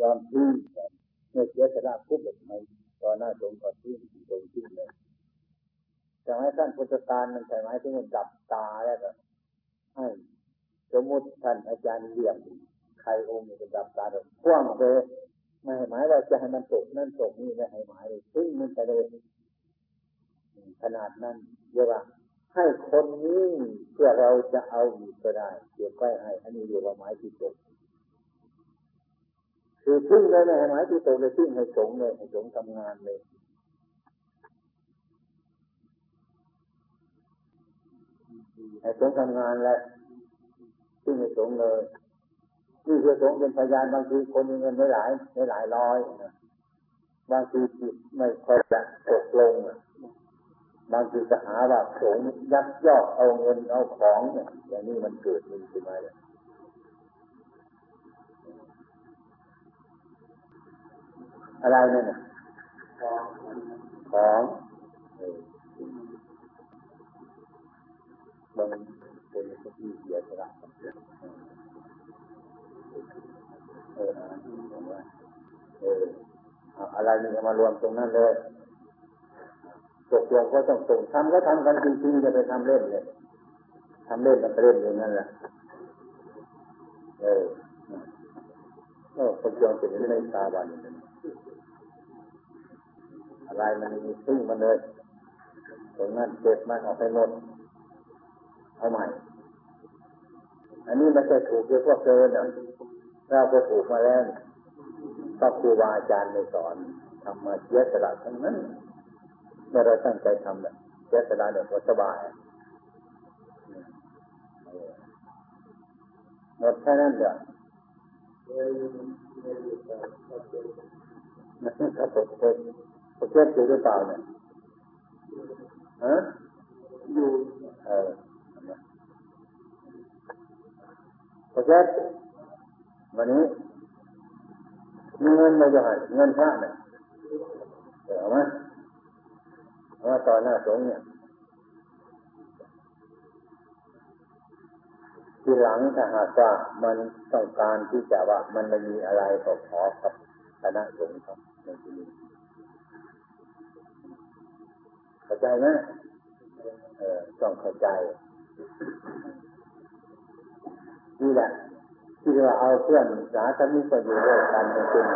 ยอมทิ้งเมื่อเสียสละปุ๊บแบบไหนตอนหน้าสงก็ทิ้งตรงทิ้งเลยแต่ให้ท่านพุทธการมันใช่ไหมที่มันดับตาแล้วก็ให้สมมติท่านอาจารย์เรียมใครองค์จะดับตาแบบกว้างเลยไม่ให้หมายว่าจะให้มันตกนั่นตกนี่ไม่ให้หมายเลยซึ่งมันไปเลยขนาดนั้นเรียกว่าให้คนนี้เพื่อเราจะเอาอยู่ก็ได้เกี่ยวก้ให้อันนี้เรียกว่าหมายที่ตก คือทิ้งเลยไม่ให้หมายที่ตกเลยทิ้งให้สงเลยให้สงทำงานเลยให้สงทำงานแล้วทิ้งให้สงเลยนี่คือสงเป็นพยานบางทีคนมีเงินไม่หลายไม่หลายร้อยบางทีจิตไม่ค่อยจะตกลงบางทีจะหาว่าสงยักยอกเอาเงินเอาของเนี่ยอย่างนี้มันเกิดมันขึ้นมาเลย อะไรนั่นของมันเป็นที่เสียสละเออเอออะไรนี่มารวมตรงนั้นเลยตกลงก็ต้องส่งทำก็ทำกันจริงๆจะไปทำเล่นเลยทำเล่นมันเล่นอย่างนั้นแหละเออเออคนจองเป็นในตาบันอะไรมันมีซึ่งมันเลยตรงนั้นเก็บมันออกไปหมดเอาใหม่ อันนี้ไม่ใช่ถูกเยอะพวกเกินอะเราก็ถูกมาแล้วก็ครูบาอาจารย์ในสอนทำมาเสียสละทั้งนั้นเมื่อเราตั้งใจทำเนี่ยเสียสละเนี่ยก็สบายหมดแค่นั้นเดียวนั่นก็ตกเท ศตกเทศอยู่หรือเปล่าเนี่ยฮะอยู่เออตกเทศวันนี้มีเงินมาจะให้เงินพระเนี่ยเอาไหมเอามาต่อหน้าสงเนี่ยทีหลังถ้าหากว่ามันต้องการที่จะว่ามันไม่มีอะไรก็ขอกับคณะสงฆ์ครับในที่นี้ ใจไหมเออต้องเข้าใจนี่แหละที่เราเอาเพื่อนสาธมิตรอยู่ด้วยกันเป็น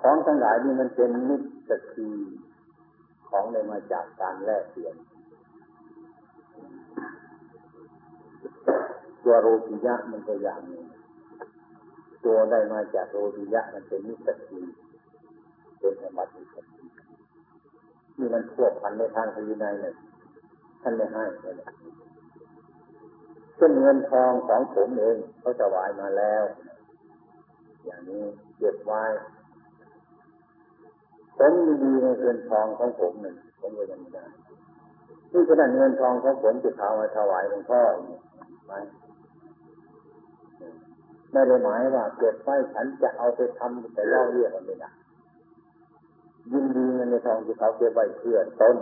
ของทั้งหลายนี่มันเป็นมิตรสกีของเลยมาจากการแลกเปลี่ยนตัวโรปิยะมันตัวอย่างหนึ่งตัวได้มาจากโรปิยะมันเป็นมิตรสกีเป็นสมบัติมิตรกี นี่มันพวกพันในทางภายในเนี่ยท่านไม่ให้เลยเช่นเงินทองของผมเองเขาถวายมาแล้ว อย่างนี้เก็บไว้ผมดีในเงินทองของผมหนึ่งผมก็ยังไม่ได้นี่ขนาดเงินทองของผมจะเอามาถวายหลวงพ่อไหมไม่ได้หมายว่าเก็บไว้ฉันจะเอาไปทำแต่เล่าเรียกมันไม่ได้ยินดี ในทองที่เขาเก็บไว้เพื่อต้น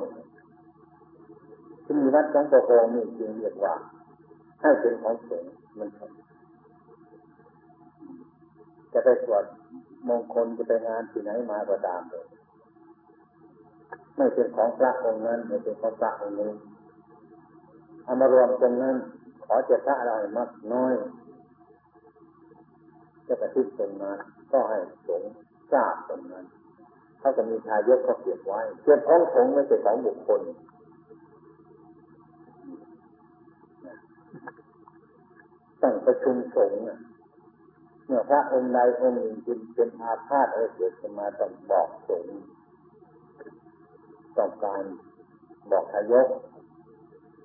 ที่มีวัดของประโคงนี่จึงเรียกว่า ให้เป็นของสงฆ์มันจะไปสวดมงคลจะไปงานที่ไหนมาก็ตามเลยไม่เป็นของพระองค์นั้นไม่เป็นของพระองค์นี้เอามารวมตรงนั้น ขอเจะพระอะไรมากน้อยจะกระทิบตรงนั้นก็ให้สงทราบตรงนั้น เขาจะมีทายกเขาเก็บไว้เก็บของสงไม่ใช่ของบุคคลตั้งประชุมสงฆ์เมื่อพระองค์ใดองค์หนึ่งเป็นเป็นอาพาธอะไรเกิดขึ้นมาต้องบอกสงฆ์ต้องการบอกทายก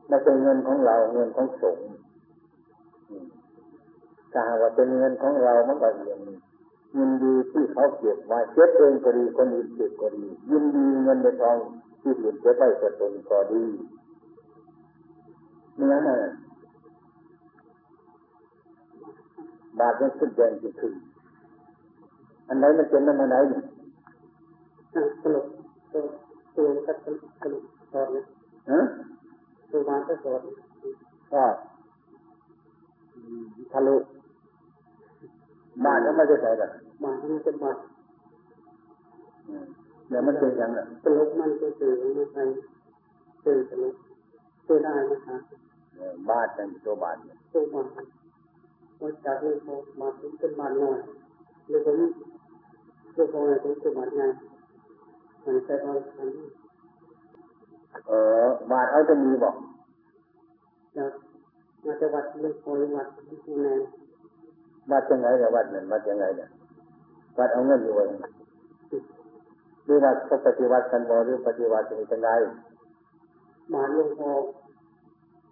ไม่ใช่เงินของเราเงินของสงฆ์ถ้าว่าเป็นเงินของเรามันก็ยัง ยินดีที่เขาเก็บไว้เก็บเองก็ดีคนอื่นเก็บก็ดี ยินดีเงินในทองที่อื่นเก็บไว้กับตนก็ดีเนื้อน่ะบาดมันขึ้นแดงขึ้นขึ้นอันไหนมันเป็นอันไหนสรุปตัวตัวก็สรุปสอนฮะตัวมาก็สอนก็ทะลุ บ้านแล้วไม่ได้ใส่กันบาทมันจะบาทเดี๋ยวมันเป็นยังไงตลกมันก็คือไม่ใช่คือตลกคือได้นะคะบ้านเป็นตัวบ้านตัวบาทว่าจากเรื่องพอบาทเป็นบาทหน่อยหรือผมเรื่องพอเนี่ยเป็นบาทใหญ่มันใช้เอาคันเออบ้านเอาจะมีบอกจากมาจะวัดเรื่องพอวัดที่แนน วัดยังไงเนี่ยวัดเนี่ยวัดยังไงเนี่ยวัดเอาเงินอยู่ไว้หรือว่าเขาปฏิวัติกันบ่หรือปฏิวัติเป็นยังไงบาทหลวงพ่อ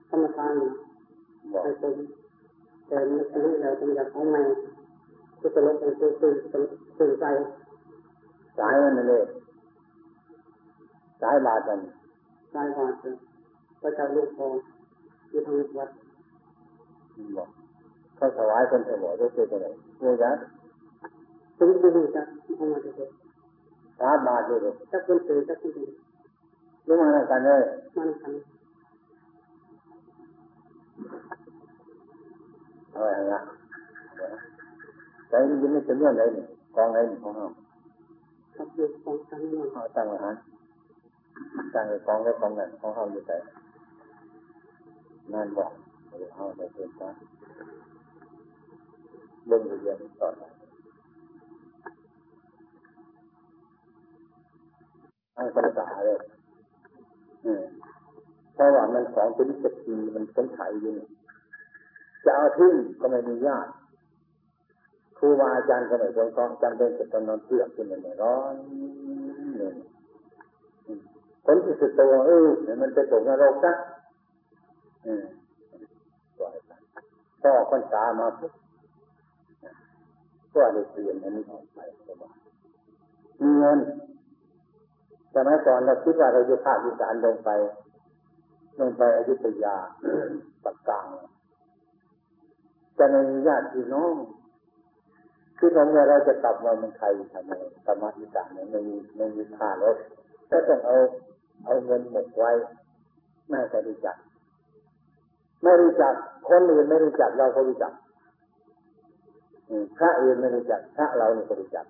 ธรรมทานบอกไปเป็นแต่ไม่รู้แล้วต้องอยากเอาใหม่ก็ตลกไปตัวตื่นตื่นใจสายมันนั่นเองสายบาทมันใจบาทก็จะลูกพอที่ทางวัดบอก เขาถวายคนเสมอด้วยเจตนาเนี่ยนะถึงดูจะเอามาเถอะสาบาทด้วยจักคนตื่นจักคนตื่นหรือมากันเลยมันทันเอาไว้ละใจมันยังไม่เป็นเรื่องไหนนี่กองไหนนี่ของเรากับอยู่ของทันมันเอาตั้งอาหารตั้งไว้กองไว้กองนั้นของเขาอยู่ไหนนั่นบอกเอาไปเพิ่มกัน เบิ่งเรียนต่อไปอันภาษาเลยอืมเพราะว่ามันของเป็นสกีมันสงสัยอยู่จะเอาทิ้งก็ไม่มีญาติครูบาอาจารย์ก็ไม่สงเคราะห์จำเป็นจะต้องนอนเปลือกขึ้นมาร้อนหนึ่งผลที่สุดตัวเออเนี่ยมันไปตกนรกซะอืมปล่อยไปก็พรรษามา ก็ได้เปลี่ยนอันนี้ออกไปสบายมีเงินสมัยก่อนเราคิดว่าเราจะพาอีสานลงไป ลงไปอยุธยาปักกลางจะในญาติพี่น้องคือเราเมื่อเราจะกลับมาเมืองไทยทำไมกลับมาอีสานเนี่ยไม่มีไม่มีค่ารถก็ต้องเอาเอาเงินหมกไว้ไม่ให้ใครรู้จัก ไม่รู้จัก คนอื่นไม่รู้จักเราก็รู้จัก พระอื่นไม่รู้จักพระเราเนี่ยรู้จัก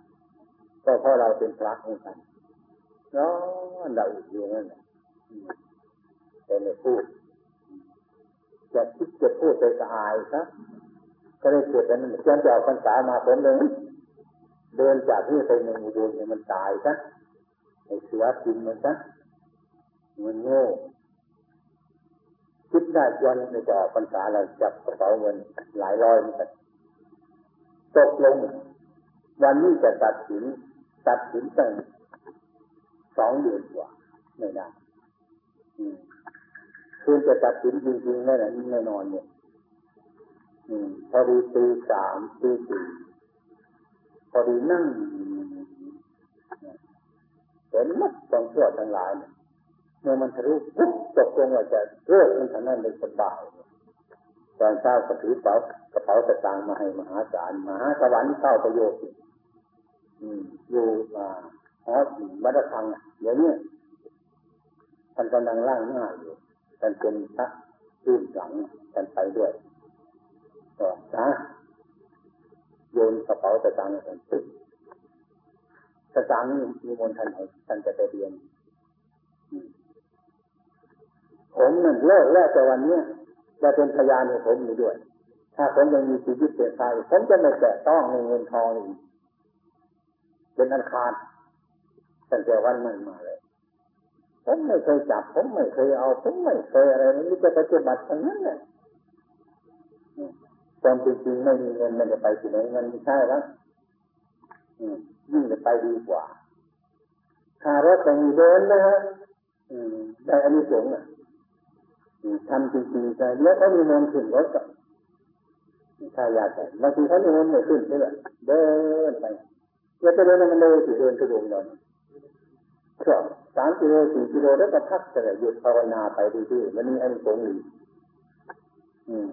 ก็เพราะเราเป็นพระเหมือนกันเนาะเราอยู่นั่นแหละแต่ไม่พูดจะคิดจะพูดไปก็อายซะก็เลยเกิดกันเชื่อจะออพรรษามาผมเลยเดินจากที่ไปในอุโบสถเนี่ยมันตายซะไอ้เสือกินมันซะมันโง่คิดได้วันในจะอพรรษาเราจับกระเป๋าเงินหลายร้อยมันกัน ตกลงวันนี้จะตัดสิน ตัดสินตั้งสองเดือนกว่าไม่ได้อืมคุณจะตัดสินจริงๆแน่นอนแน่นอนเนี่ยพอดีตีสามตีสี่พอดีนั่งเห็นมัดสองชั่วทั้งหลายเนี่ยเมื่อมันทะลุปุ๊บตกลงว่าจะเลิกมันทางนั้นเลยสบาย ตอนเช้าก็ถือเป๋ากระเป๋าสตางค์มาให้มหาศาลมหาสวรรค์เข้าประโยชน์อืมอยู่อ่าหอบัดทังอะเดี๋ยวนี้ท่านกำลังล่างหน้าอยู่ท่านเป็นพระตื้นหลังท่านไปด้วยก็นะโยนกระเป๋าสตางค์ให้ท่านปึ๊บสตางค์มีมนท่านให้ท่านจะไปเรียนผมนั่นเลิกแล้วแต่วันเนี้ย จะเป็นพยานให้ผมอยู่ด้วย ถ้าผมยังมีชีวิตเป็นไปผมจะไม่แตะต้องในเงินทองอีกเป็นอันขาดตั้งแต่วันนั้นมาเลยผมไม่เคยจับ ผมไม่เคยเอา ผมไม่เคยอะไรนี่จะปฏิบัติทั้งนั้นแหละความจริงไม่มีเงินมันจะไปที่ไหนเงินไม่ใช่แล้วยิ่งจะไปดีกว่าค่ารถแต่มีเดินนะฮะได้อันนี้สงอะ ทำจริงๆใจแล้วก็มีเงินขึ้นรถกับถ้าอยากแต่บางทีเขามีเงินไม่ขึ้นใช่ไหมเดินไปแล้วจะเดินมันเลยสิเดินสะดวกหน่อยก็สามกิโลสี่กิโลแล้วก็พักแต่หยุดภาวนาไปดีๆมันมีอันสงอีอืม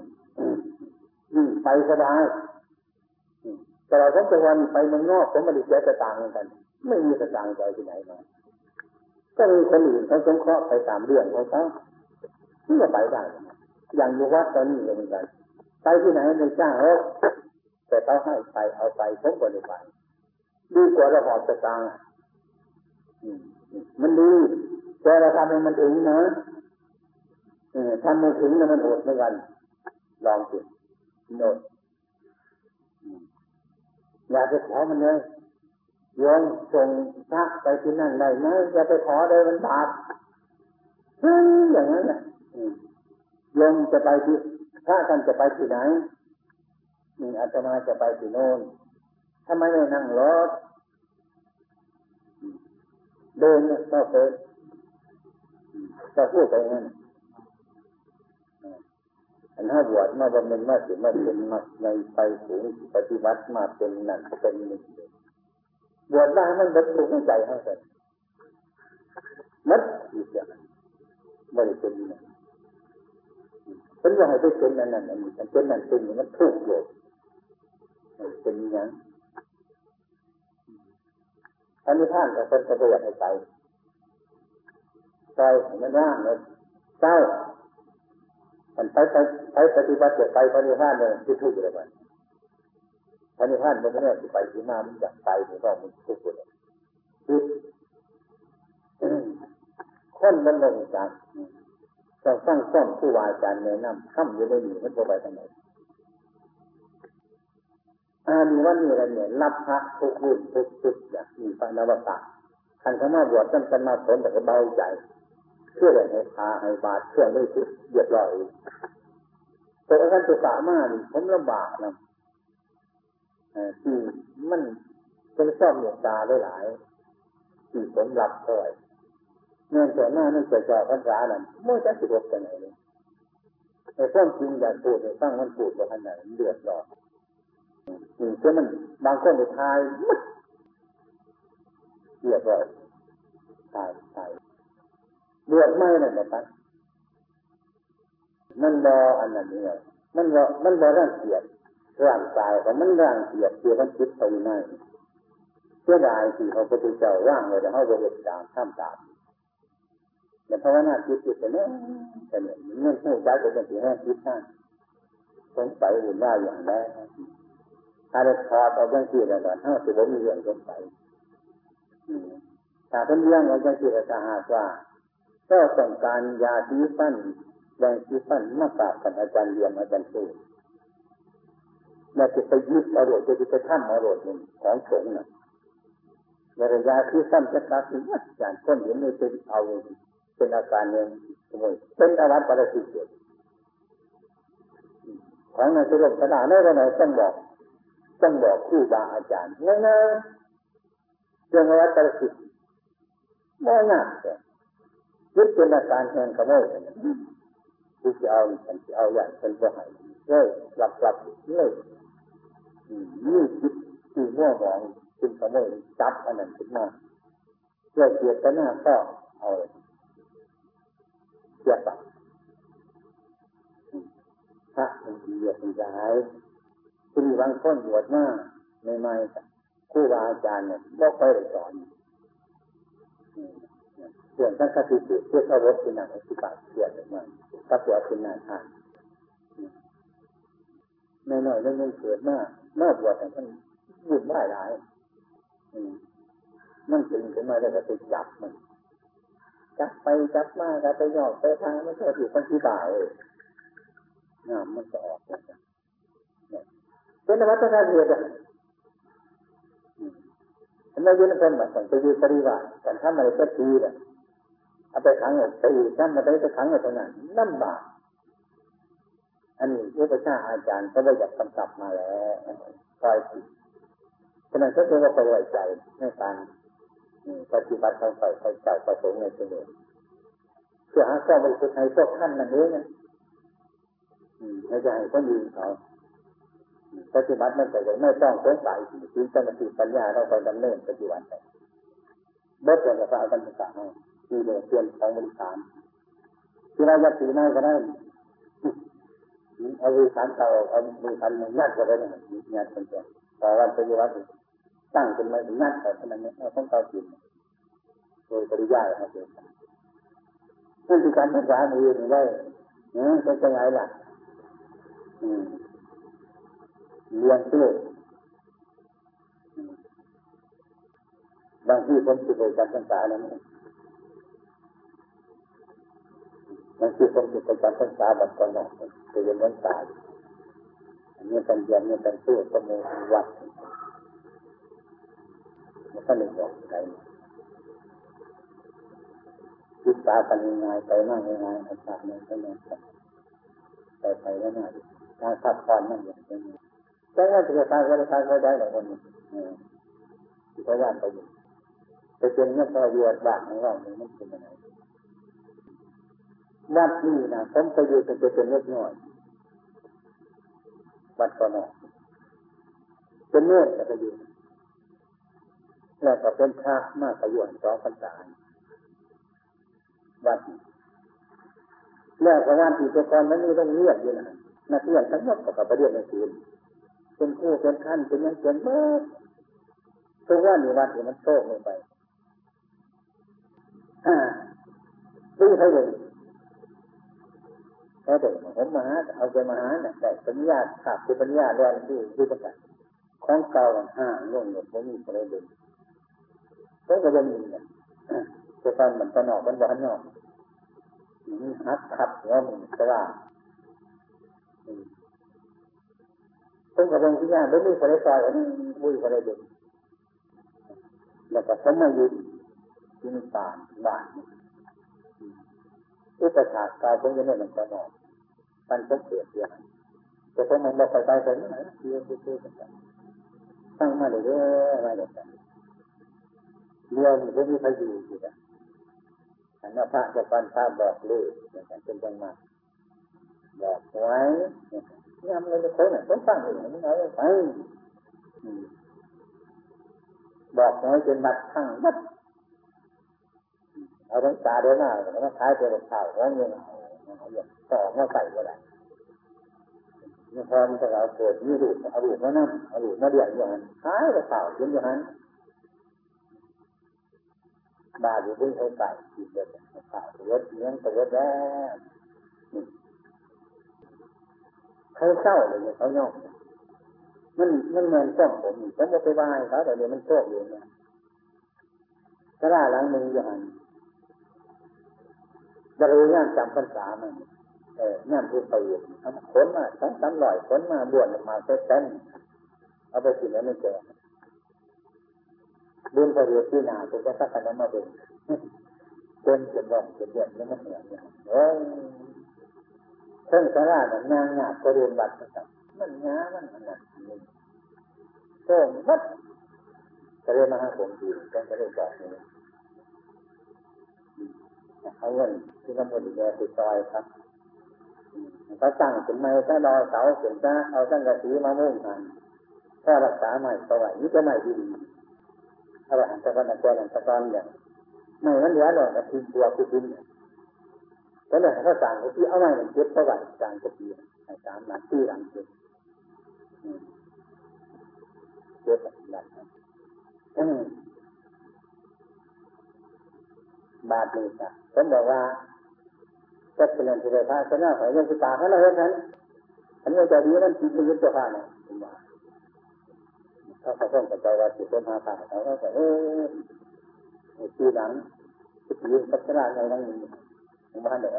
อืมไปสบายแต่เราทั้งวันไปเมืองนอกผมไม่ได้เสียสตางค์เหมือนกัน ไม่มีสตางค์ไปที่ไหนมาก็มีคนอื่นเขาสงเคราะห์ไปตามเรื่องของเขา ที่จะไปได้ อย่างอยู่วัดตอนนี้เหมือนกัน ไปที่ไหนในจ้างรถแต่เขาให้ไปเอาไปผมก็เลยไปดีกว่าเราหอบสตางมันดีแต่เราทำให้มันถึงนะทำไม่ถึงมันอดเหมือนกัน ลองสิโนดอย่าไปขอมันเลยโยมส่งพระไปที่นั่นได้ไหมอย่าไปขอเลยมันบาปอย่างนั้นแหละ โยมจะไปที่พระท่านจะไปที่ไหนนี่อาตมาจะไปที่โน่นทำไมไม่นั่งรถเดินก็เปิดจะพูดไปงั้นอันห้าบวชมาบำเพ็ญมาสิมาเป็นมาในไปสูงปฏิบัติมาเป็นนั่นเป็นนี่บวชได้มันเป็นถูกใจให้กันมัดอีกอย่างไม่ได้เป็นนั่น เป็นว่าให้ไปเป็นนั่นนั่นนนี้มันเป็นนั่นเป็นนี่มันถูกเลยเป็นอย่างอันนี้ท่านก็เป็นประโยชน์ให้ใจใจมันว่างเลยเจ้ามันไปไปไปปฏิบัติจะไปพระนิพพานเลยที่ทุกข์เลยมันพระนิพพานมันไม่ได้ไปที่มามันอยากไปมันก็มันทุกข์เลยคิดคนมันลงจาก เราสร้างซ่อมผู้วายจารย์แนะนำข้ามอยู่ในนี้มันจะไปทางไหนอามีวันนี้อะไรเนี่ยรับพระทุกรุ่นทุกจุดอย่างมีพระนวตาท่านเข้ามาบวชท่านกันมาสนแต่ก็เบาใจเชื่อเลยให้พาให้บาดเชื่อไม่ทุกเดือดร้อนแต่ท่านจะสามารถผมลำบากนะที่มันเป็นชอบเหนียดตาได้หลายที่ผมรับเท่าไหร่ เงื่อนแต่หน้านั่นเกิดจากพรรษานั้นไม่จะสิบกันไหนเลยในความจริงอยากพูดในฟังมันพูดว่าขนาดเดือดร้อนอืมเพื่อมันบางคนไปทายมัดเรียบร้อยตายตายเดือดไหมนั่นแหละครับมันรออันนั้นเนี่ยมันรอมันรอร่างเกียดร่างกายของมันร่างเกียดเกียดมันคิดไปไหนเสียดายที่เขาพุทธเจ้าว่างเลยแต่เขาบริจาคข้ามตาม แต่ภาวนาจิตจิตแต่เนี้ยแต่เนี่ยมันไม่ใช่ใจเป็นสิ่งแห่งคิดนั่นสงสัยหรือว่าอย่างไรถ้าได้ถอดออกจากที่แล้วก็ถ้าสิบ่มีเรื่องสงสัยถ้าเป็นเรื่องออกจากที่แล้วถ้าหากว่าก็ต้องการยาที่ฟันแดงที่ฟันมากราบกันอาจารย์เรียนอาจารย์สู้แล้วจะไปยึดอารมณ์จะไปท่ำอารมณ์หนึ่งของสงฆ์น่ะในระยะที่สั้นจะกลับถึงอาจารย์คนเห็นเลยเป็นเอา เป็นอาการหนึ่งเป็นอาวัตปรสิตของในสุรกระดาษในวันไหนต้องบอกต้องบอกครูบาอาจารย์ง่ายๆเรื่องอาวัตปรสิทธิ์ไม่ยากแต่ยึดเป็นอาการแห่งขโมยกูจะเอาฉันจะเอาอย่างฉันจะให้เลยหลับหลับเลยนี่คิดที่มั่วมองเป็นขโมยจับอันนั้นขึ้นมาเพื่อเกียรติหน้าก็เอาเลย เกียรติพระมันเกียรติใจคุณบางคนบวชมาไม่ไม่ครูบาอาจารย์เนี่ยบ่ค่อยได้สอนส่วนท่านคติสุเพื่อเข้ารถเป็นหนังอธิบายเกียวกับมันก็เกิดเป็นนานทานในหน่อยเรื่องเกิดหน้าหน้าบวชแต่ท่านยุ่งได้หลายมันจึงขึ้นมาแล้วก็ไปจับมัน จับไปจับมาก็ไปหยอกไปทางไมันก็ถูกคนที่บ่าเลยน้ำมันจะออกเป็นวัฒนธรรมเดียวกันอันนี้ยืนเป็นแบบไปยืนปริวาแต่ถ้ามันก็ตีเลยเอาไปขังเอาไปนั่นมาไปขังเอาเท่านั้นนั่นบาปอันนี้พระพุทธอาจารย์ก็ได้จับกำกับมาแล้วคอยผิดฉะนั้นก็เรียกว่าไปไว้ใจในการ ปฏิบัติทางฝ่ายใจเจ้าประสงค์ในเสมอเพื่อหาข้อบริสุทธิ์ให้พวกท่านนั่นเองนะไม่ใช่ให้คนอื่นเขาปฏิบัติไม่ใช่ไม่ต้องสงสัยถึงสมาธิปัญญาเราไปดำเนินปฏิบัติไปเบิดเกิดกับพระอรหันต์สามที่เดือดเปลี่ยนของบริการที่เราจะตีน้อยก็ได้เอาบริการเก่าเอาบริการยัดก็ได้นะยัดเป็นตัวแต่ว่าปฏิบัติ ตั้งเป็นมาถึงนัดนแต่ทำไมเนี่ยต้องการกินโดยปริยายนะเจ้านั่นคือการภาษาเรียนได้นะจะจะไงล่ะเรียนเพื่อบางที่ผมจะไปการภาษาแล้วบางที่ผมจะไปการภาษาแบบตอนหลังไปเรียนภาษาเนี้ยการเรียนเนี่ยการพูดก็มีวัด มันก็หนึ่งบอกอะไรศึกษากันยังไงไปนั่งยังไงอาจารย์เนี่ยก็เนี่ยไปไปแล้วน่าการพักผ่อนนั่นอย่างนี้แต่ว่าจะทำก็ได้ทำก็ได้หรอกคนที่พยายามไปอยู่ไปเป็นนักประโยชน์บ้างของเราเนี่ยมันเป็นยังไงวัดนี้นะผมไปอยู่เป็นเป็นเล็กน้อยวัดก่อนเป็นเนื้องจะไปอยู่ แล้วก็เป็นพระมากประโยชน์สองพรรษาวัดแล้วก็วัดอีกแต่ก่อนมันมีต้องเรียนอยู่นะนักเรียนทั้งหมดก็กับไปเรียนหนังสือเป็นคู่เป็นขั้นเป็นยังเป็นเมื่อทุกวันนี้วัดนี่มันโตลงไปอ่าดูเขาเลยแล้วเด็กผมมาหาเอาไปมาหาเนี่ยได้ปัญญาขาดคือปัญญาแล้วที่ที่ประกาศของเก่าห้างลงหมดผมมีอะไรเดิน ก็ก็ยังมีเนี่ยจะตอนมันตะหนอกมันบ้านนอกมันหักขับแล้วมันจะว่าผมกับองค์ที่ย่าไม่มีอะไรซอยบุยอะไรเดินแล้วก็ผมมายู่ที่นี่ป่าบ้านอุปถากกายผมยังไม่มันตะหนอกมันก็เกิดเยอะแต่ผมมันไม่ไปไปไปนี่นะเยอะเยอะตั้งมาเลยเยอะอะไรแบบนั้น เรียนไม่มีใครอยู่อยู่นะอันนั้นพระจะปันพระบอกเลขอย่างเป็นจังมาบอกไว้ยามเลยคนน่ะต้องฟังอย่างนี้เอาไปบอกไว้เป็นมัดทั้งมัดเอาทั้งตาเดินหน้าแล้วก็ท้ายเป็นข่าวร้องเงินเอาอย่างต่อมาใส่ก็ได้นี่พอมันจะเอาเกิดมีดูดเอาดูดมานั่งเอาดูดมาเดียดอย่างนั้นท้ายเป็นข่าวเป็นอย่างนั้น บาอยู่ที่เขาใส่กินเด็ดข่าวรถเลี้ยงตัวรถแล้วเขาเศร้าเลยเขาย่องมันมันเหมือนช่องผมผมจะไปไหวายเขาแต่เดี๋ยวมันโชคอยู่เนี่ยกระด้าหลังมืออย่างจะรู้ย่างจำพรรษามันเออย่ามพูดไปเอยู่ทำขนมาทั้งสามลอยขนมาบวชมาเต้นเอาไปกินแล้วไม่แก่ บุญพระเดียที่นาตัวจะสักกันมาเป็นเป็นเจ็บบอกเจ็บเย็นแล้วมันเหนื่อยเอ้ยเครื่องสาราเนี่ยงานงานก็เรียนบัตรนะครับมันงามันขนาดนี้โซ่วัดจะเรียนมาหาผมดีก็จะได้บอกนี้เอาเงินที่กำหนดแย่ติดซอยครับเขาตั้งถึงไม้ถ้ารอเสาเสียงจ้าเอาตั้งกระสีมามุ่งกันถ้ารักษาใหม่ต่อไปนี่จะใหม่ดี รหันตะกันตะกันตะกันเนี่ยไม่มันเหลือหรอกนะทีตัวคือทิ้งแล้วเนี่ยเขาสั่งที่เอาไว้เนี่ยเก็บเท่าไหร่สั่งก็ดีสามหลังที่หลังเก็บเก็บแบบนั้นบาทนี้ครับผมบอกว่าจะเป็นอะไรที่ได้พระชนะขอยังศึกษาเขาแล้วนั้ฉันอันนี้จะดีนั่นคือยุทธภาพนะผมว่า ถ้าเขาต้องกระจายว่าสิเป็นหาตาเขาก็เออทีหลังจะยืนพัฒนาในนั้นผมว่าเดี๋ยว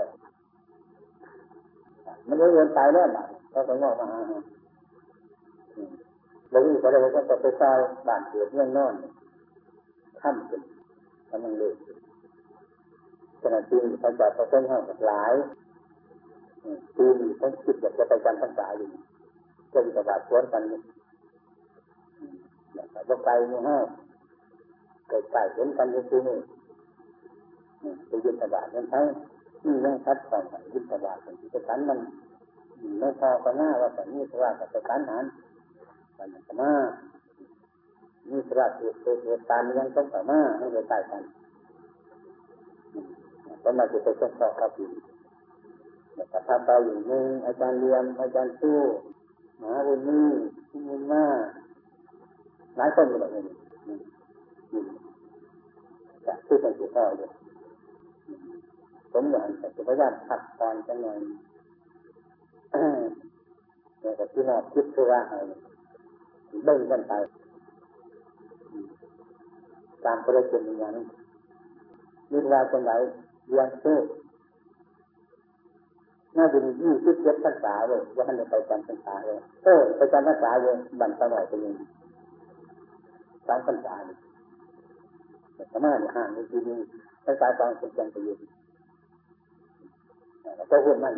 มันเลยเงินตายแล้วนะเขาก็งอกมาแล้วนี่ก็เลยก็ไปซอยบ้านเกิดเรื่องนอนค่ำเป็นกำลังเลยขณะที่พระเจ้าพระเจ้าห้างหลายปีนี้ผมคิดอยากจะไปจำพรรษาอยู่ก็มีประกาศสวนกัน อยากจะไปนี่ห้างไกลๆเห็นกันที่นี่ไปยึดตบาทนั้นทั้งนี่ยังชัดก่อนยึดตบาทเป็นที่สันมันไม่พอกันหน้าว่าแต่นี่สว่าแต่สันหันมันจะมานี่สระเหตุเหตุการณ์ยังต้องต่อมาให้ไปใกล้กันก็มาจะไปทดสอบครับอีกแต่ถ้าไปอยู่หนึ่งอาจารย์เรียนอาจารย์สู้มหาบุญนี่บุญมา หลายคนอยู่แบบนี้จะพูดไปสุดท้ายเลยผมอยากจะพยายามพักตอนจังหน่อยแต่ก็ที่นอกคิดคือว่าเบิ่งกันไปตามประเด็นอย่างนี้มีเวลาเป็นไหนเรียนเชื่อน่าจะมียี่สิบเจ็ดภาษาเลยว่าท่านจะไปจำภาษาเลยเออไปจำภาษาเลยบันสมัยเป็นยัง สามภาษาเลยแต่สมัยห่างในทีนี้ภาษาตอนสุดจังไปอยู่แต่ก็พูดมัน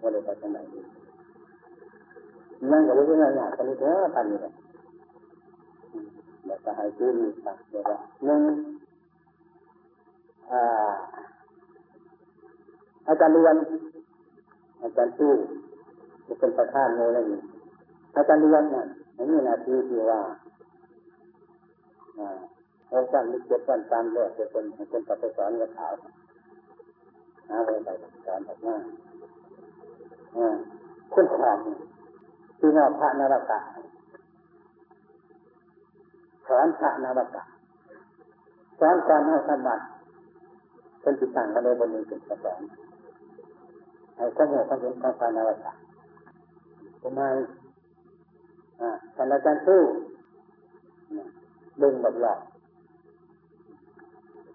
ว่าเลยไปทางไหนนั่งกับลูกง่ายๆตอนนี้เถอะตันนี่แหละแบบจะให้ชื่อมีสักเดียวหนึ่งอาจารย์เรียนอาจารย์ตู้จะเป็นประธานเลยนนี่อาจารย์เรียนน่ะมีหน้าทีที่ว่า เราสั่งมีเจ็ดวันตามแรกจะเป็นเป็นประสอนกับขาวหาไปไปสอนแบบนั้นคุณของที่นอกพระนรกะสอนพระนรกะสอนการให้สมบัติเป็นจิตต่างกันเลยบนนี้เป็นสอนให้ข้อมูลข้อมูลของพระนรกะทำไมอ่าท่านอาจารย์สู้ ดึงแบบหลอก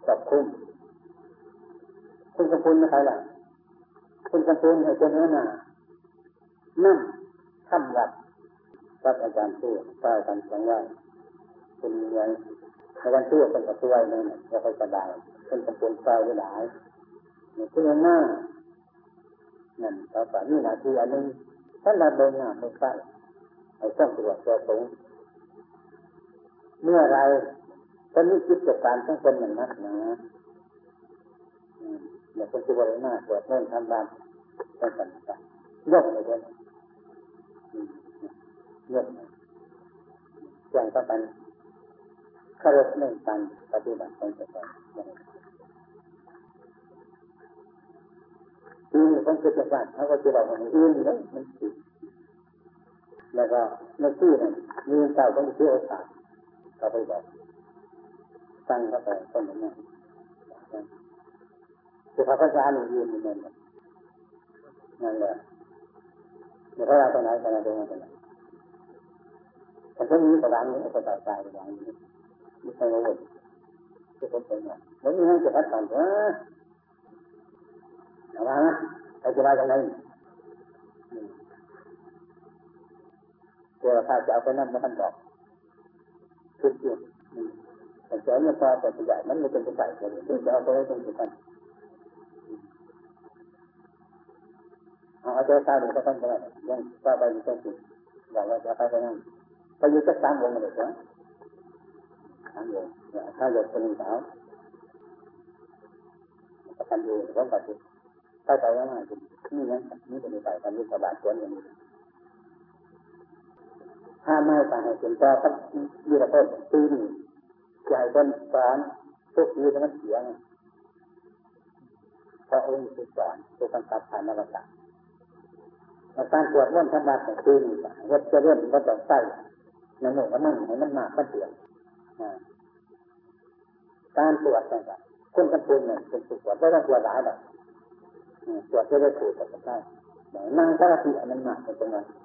จับคุ้มคุณกำพูนไม่ใครล่ะคุณกำพูนให้เป็นเนื้อหนานั่งทำวัดรับอาจารย์สู้ใต้กันสองวันเป็นยังอาจารย์สู้เป็นกระช่วยนั่นจะไปสบายเป็นกำพูนใต้ไม่ได้เนี่ยคือหน้านั่นต่อไปนี่นาทีอันนึงท่านเราเดินหน้าไม่ใช่ไอ้ต้องตรวจตัวตรง เมื่อไรท่านนี้คิดจัดการต้องเป็นอย่างนั้นนะเดี๋ยวคนที่บริหน้าตรวจเริ่มทำบานต้องกันยกเลยด้วยยกแจ้งก็เป็นขารพเรื่องการปฏิบัติของตัวเองทีนี้ผมคิดว่าเขาก็จะบอกว่าอื่นเลยมันติดแล้วก็ในที่นั้นมีเจ้าต้องเชื่อศาสตร์ เขาไปบอกตั้งเข้าไปคนนั้นคือพระพุทธเจ้ายืนอยู่นั่นนั่นแหละเดี๋ยวเราไปไหนไปไหนไปไหนไปไหนแต่ก็มีกระดังนี้ก็ตายตายกระดังนี้ไม่ใช่ว่าวุ่นทุกคนเป็นอย่างแล้วมีให้จะพัดผ่านเถอะเอามาใครจะมาจากไหนตัวถ้าจะเอาไปนั่นมาท่านบอก คือจริงแต่เจ้าเนี่ยพอแต่ใหญ่มันไม่เป็นไปได้เลยจะเอาไปให้ตรงกันเอาใจตาดูก็ต้องไปยังก็ไปอยู่แค่สิอยากว่าจะไปไปนั่นไปอยู่แค่สามวงเลยนะสามวงถ้าหยดเป็นสาวก็ทำอยู่ก็ปฏิเข้าใจว่าง่ายจริงนี่นั่นนี่เป็นไปทำยุทธบาทควรอย่างนี้ ถ้าไม่ต่างให้เห็นต่อก็ยืดระเบิดตีนใหญ่ต้นสอนทุกทีมันเสียงพระองค์คือสอนคือการตัดผ่านนรกการตรวจร่นธรรมะของคือเฮ็ดจะเรื่องก็ต้องใส่ในหมู่มันให้มันมากมันเปลี่ยนการตรวจต่างๆคุณกันปุนเนี่ยเป็นตรวจไม่ต้องตรวจหลายแบบตรวจจะได้ถูกกับได้นั่งสมาธิมันมากเป็นยังไงแต่นั่งสมากเมื่อถามว่านั่นนี่เอาเอาเอาตรงนี้น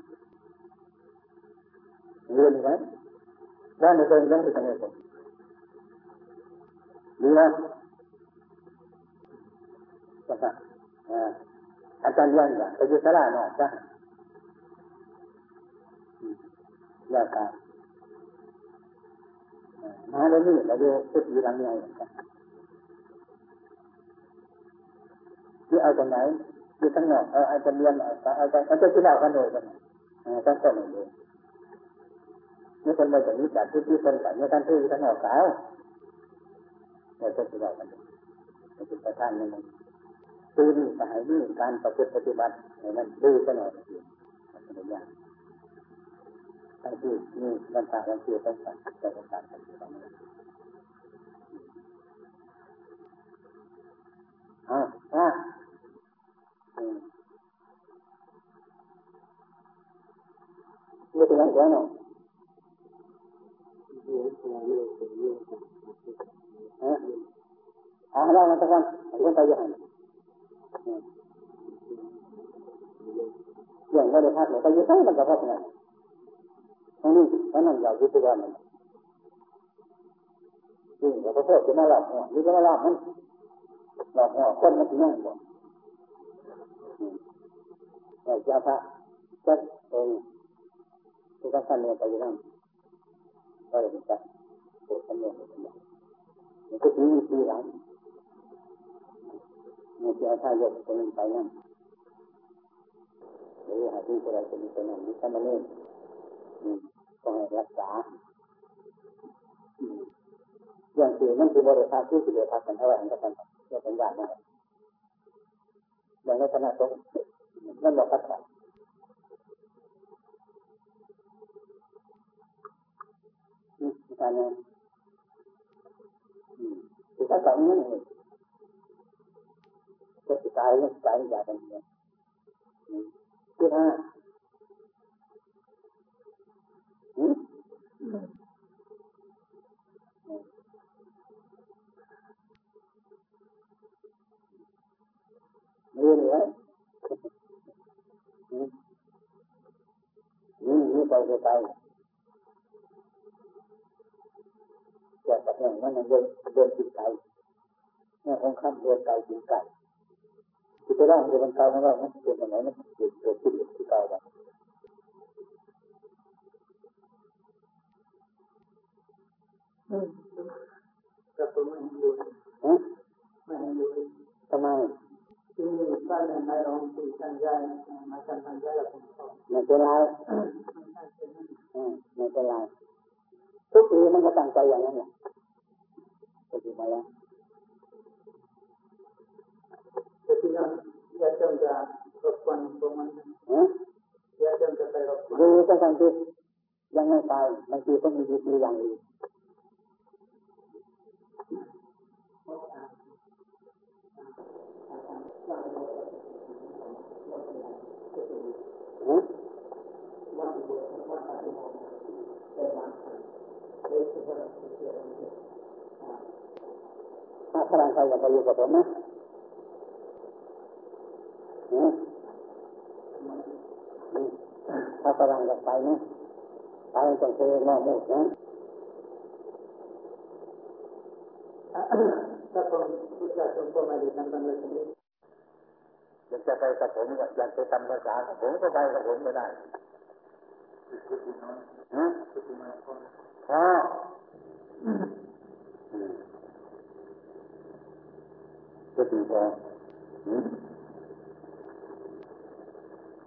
นใช้จะรักษาประตูก็บอกว่าประเด็นที่จิตใจอันนี้ต้องคิดเนี่คนมาจากนี้จากที่ที่คนแต่เนี่ยท่านที่ท่านออกสาวเนี่ยก็จะบอกกันมันเป็นประธานนี่มันตื่นสายนี่การประพฤติปฏิบัติเนี่ยมันดื้อขนาดนี้มันเป็นอย่างทั้งที่นี่มันต่างกันที่ต้องต่างแต่ต้องต่างกันที่ตรงนี้อ่าอ่าอืมนี่เป็นอย่างไรเนาะ เอาเรามาตะกันคนไปยังไงอย่างว่าได้พักเลยไปยืดใช้มันก็พักไงทั้งนี้ทั้งนั้นอยากยึดตัวมันจริงแต่พระพุทธจะมาหลับหัวหรือจะมาหลับมันหลับหัวคนมันจะนั่งบ่แต่จะพระจัดเองทุกท่านเนี่ยไปยังก็เลยจะปวดขันเนี่ยมันก็ถือวิธีหลัง เนี่ยจะท่ายกคนไปนั่งหรือหาที่อะไรจะมีคนนั้นมีสมณีก็ให้รักษาอย่างที่มันคือบริษัทที่สิเดียพักกันเท่าไหร่ก็ทำเพื่อเป็นญาตินะอย่างในขณะตรงนั่นบอกพักกันการงานคือถ้าสั่งนี้ จะตายเรื่ตายอย่างเดียวที่ห้าเรื่องอะไรนี่นี่ไปไปจะตัดอย่างนั้นเดินเดินกินไก่เนี่ยคงข้ามเดินไก่กินไก่ คือจะร่างเดินไก่ไม่ว่ามันเป็นยังไงมันเกิดเกิดขึ้นที่ก่แบบก็ตัวไม่เห็นดูฮะไม่เห็นดูทำไมที่นี่ก็ในในรองที่ท่านยายมาท่านท่านยายกับผมก็ไม่เป็นไรไม่เป็นนั่นอืมไม่เป็นไรทุกปีมันก็ตั้งใจอย่างนั้นแหละก็ถือมาแล้ว แต่ที่นั่นยายจำจะรบกวนประมาณนั้นฮะยายจำจะไปรบกวนดูตั้งแต่ที่ยังไม่ตายบางทีก็มีวิธีอย่างอื่นฮะถ้าพลังใครอยากไปอยู่กับผมนะฮะ ถ้าพลังอยากไปนะไปต้องเจอหม้อหมดนะถ้าคนผู้ชายคนก็ไม่ได้ทำตามเลยทีนี้อยากจะไปกับผมก็อยากจะทำภาษากับผมก็ไปกับผมไม่ได้ฮะพอก็ดีพอ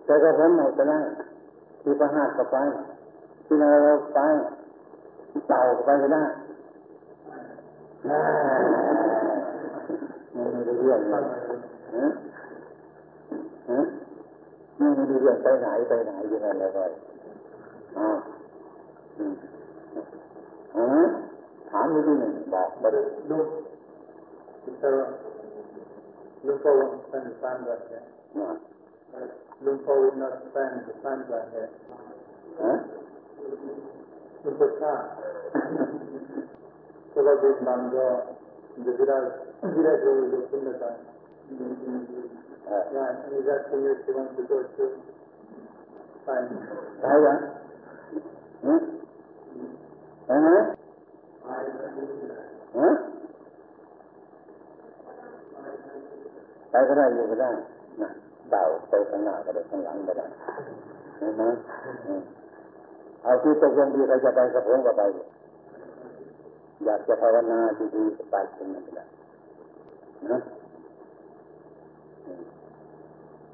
แต่ก็ผมหมดไปแล้วที่ประหารก็ไปที่นรกไปเต่าก็ไปไม่ได้ไม่ได้เรื่องเลยฮะฮะไม่ได้เรื่องไปไหนไปไหนยู่นั่นเลยก็อ่าอืมฮะถามนิดหนึ่งบอกมาดู Look, so Lumpo won't spend the time back here. นะ Uh, Lumpo will not spend the funds I have. Huh? It was not. so that is Manga, the Viraj, Viraj is a Sundata. Yeah, and he's asking if he wants to go to. Fine. Hi, yeah. Hmm? Uh-huh. Huh? क्या कराइए बताएँ นไหมฮะไปก็ได้อยู่ก็ได้นะเต่าไปข้างหน้าก็ได้ข้างหลังก็ได้เห็นไหมเอาที่ตกลงดีใครจะไปกับผมก็ไป อยากจะภาวนาดีๆก็ไปตรงนั้นก็ได้นะ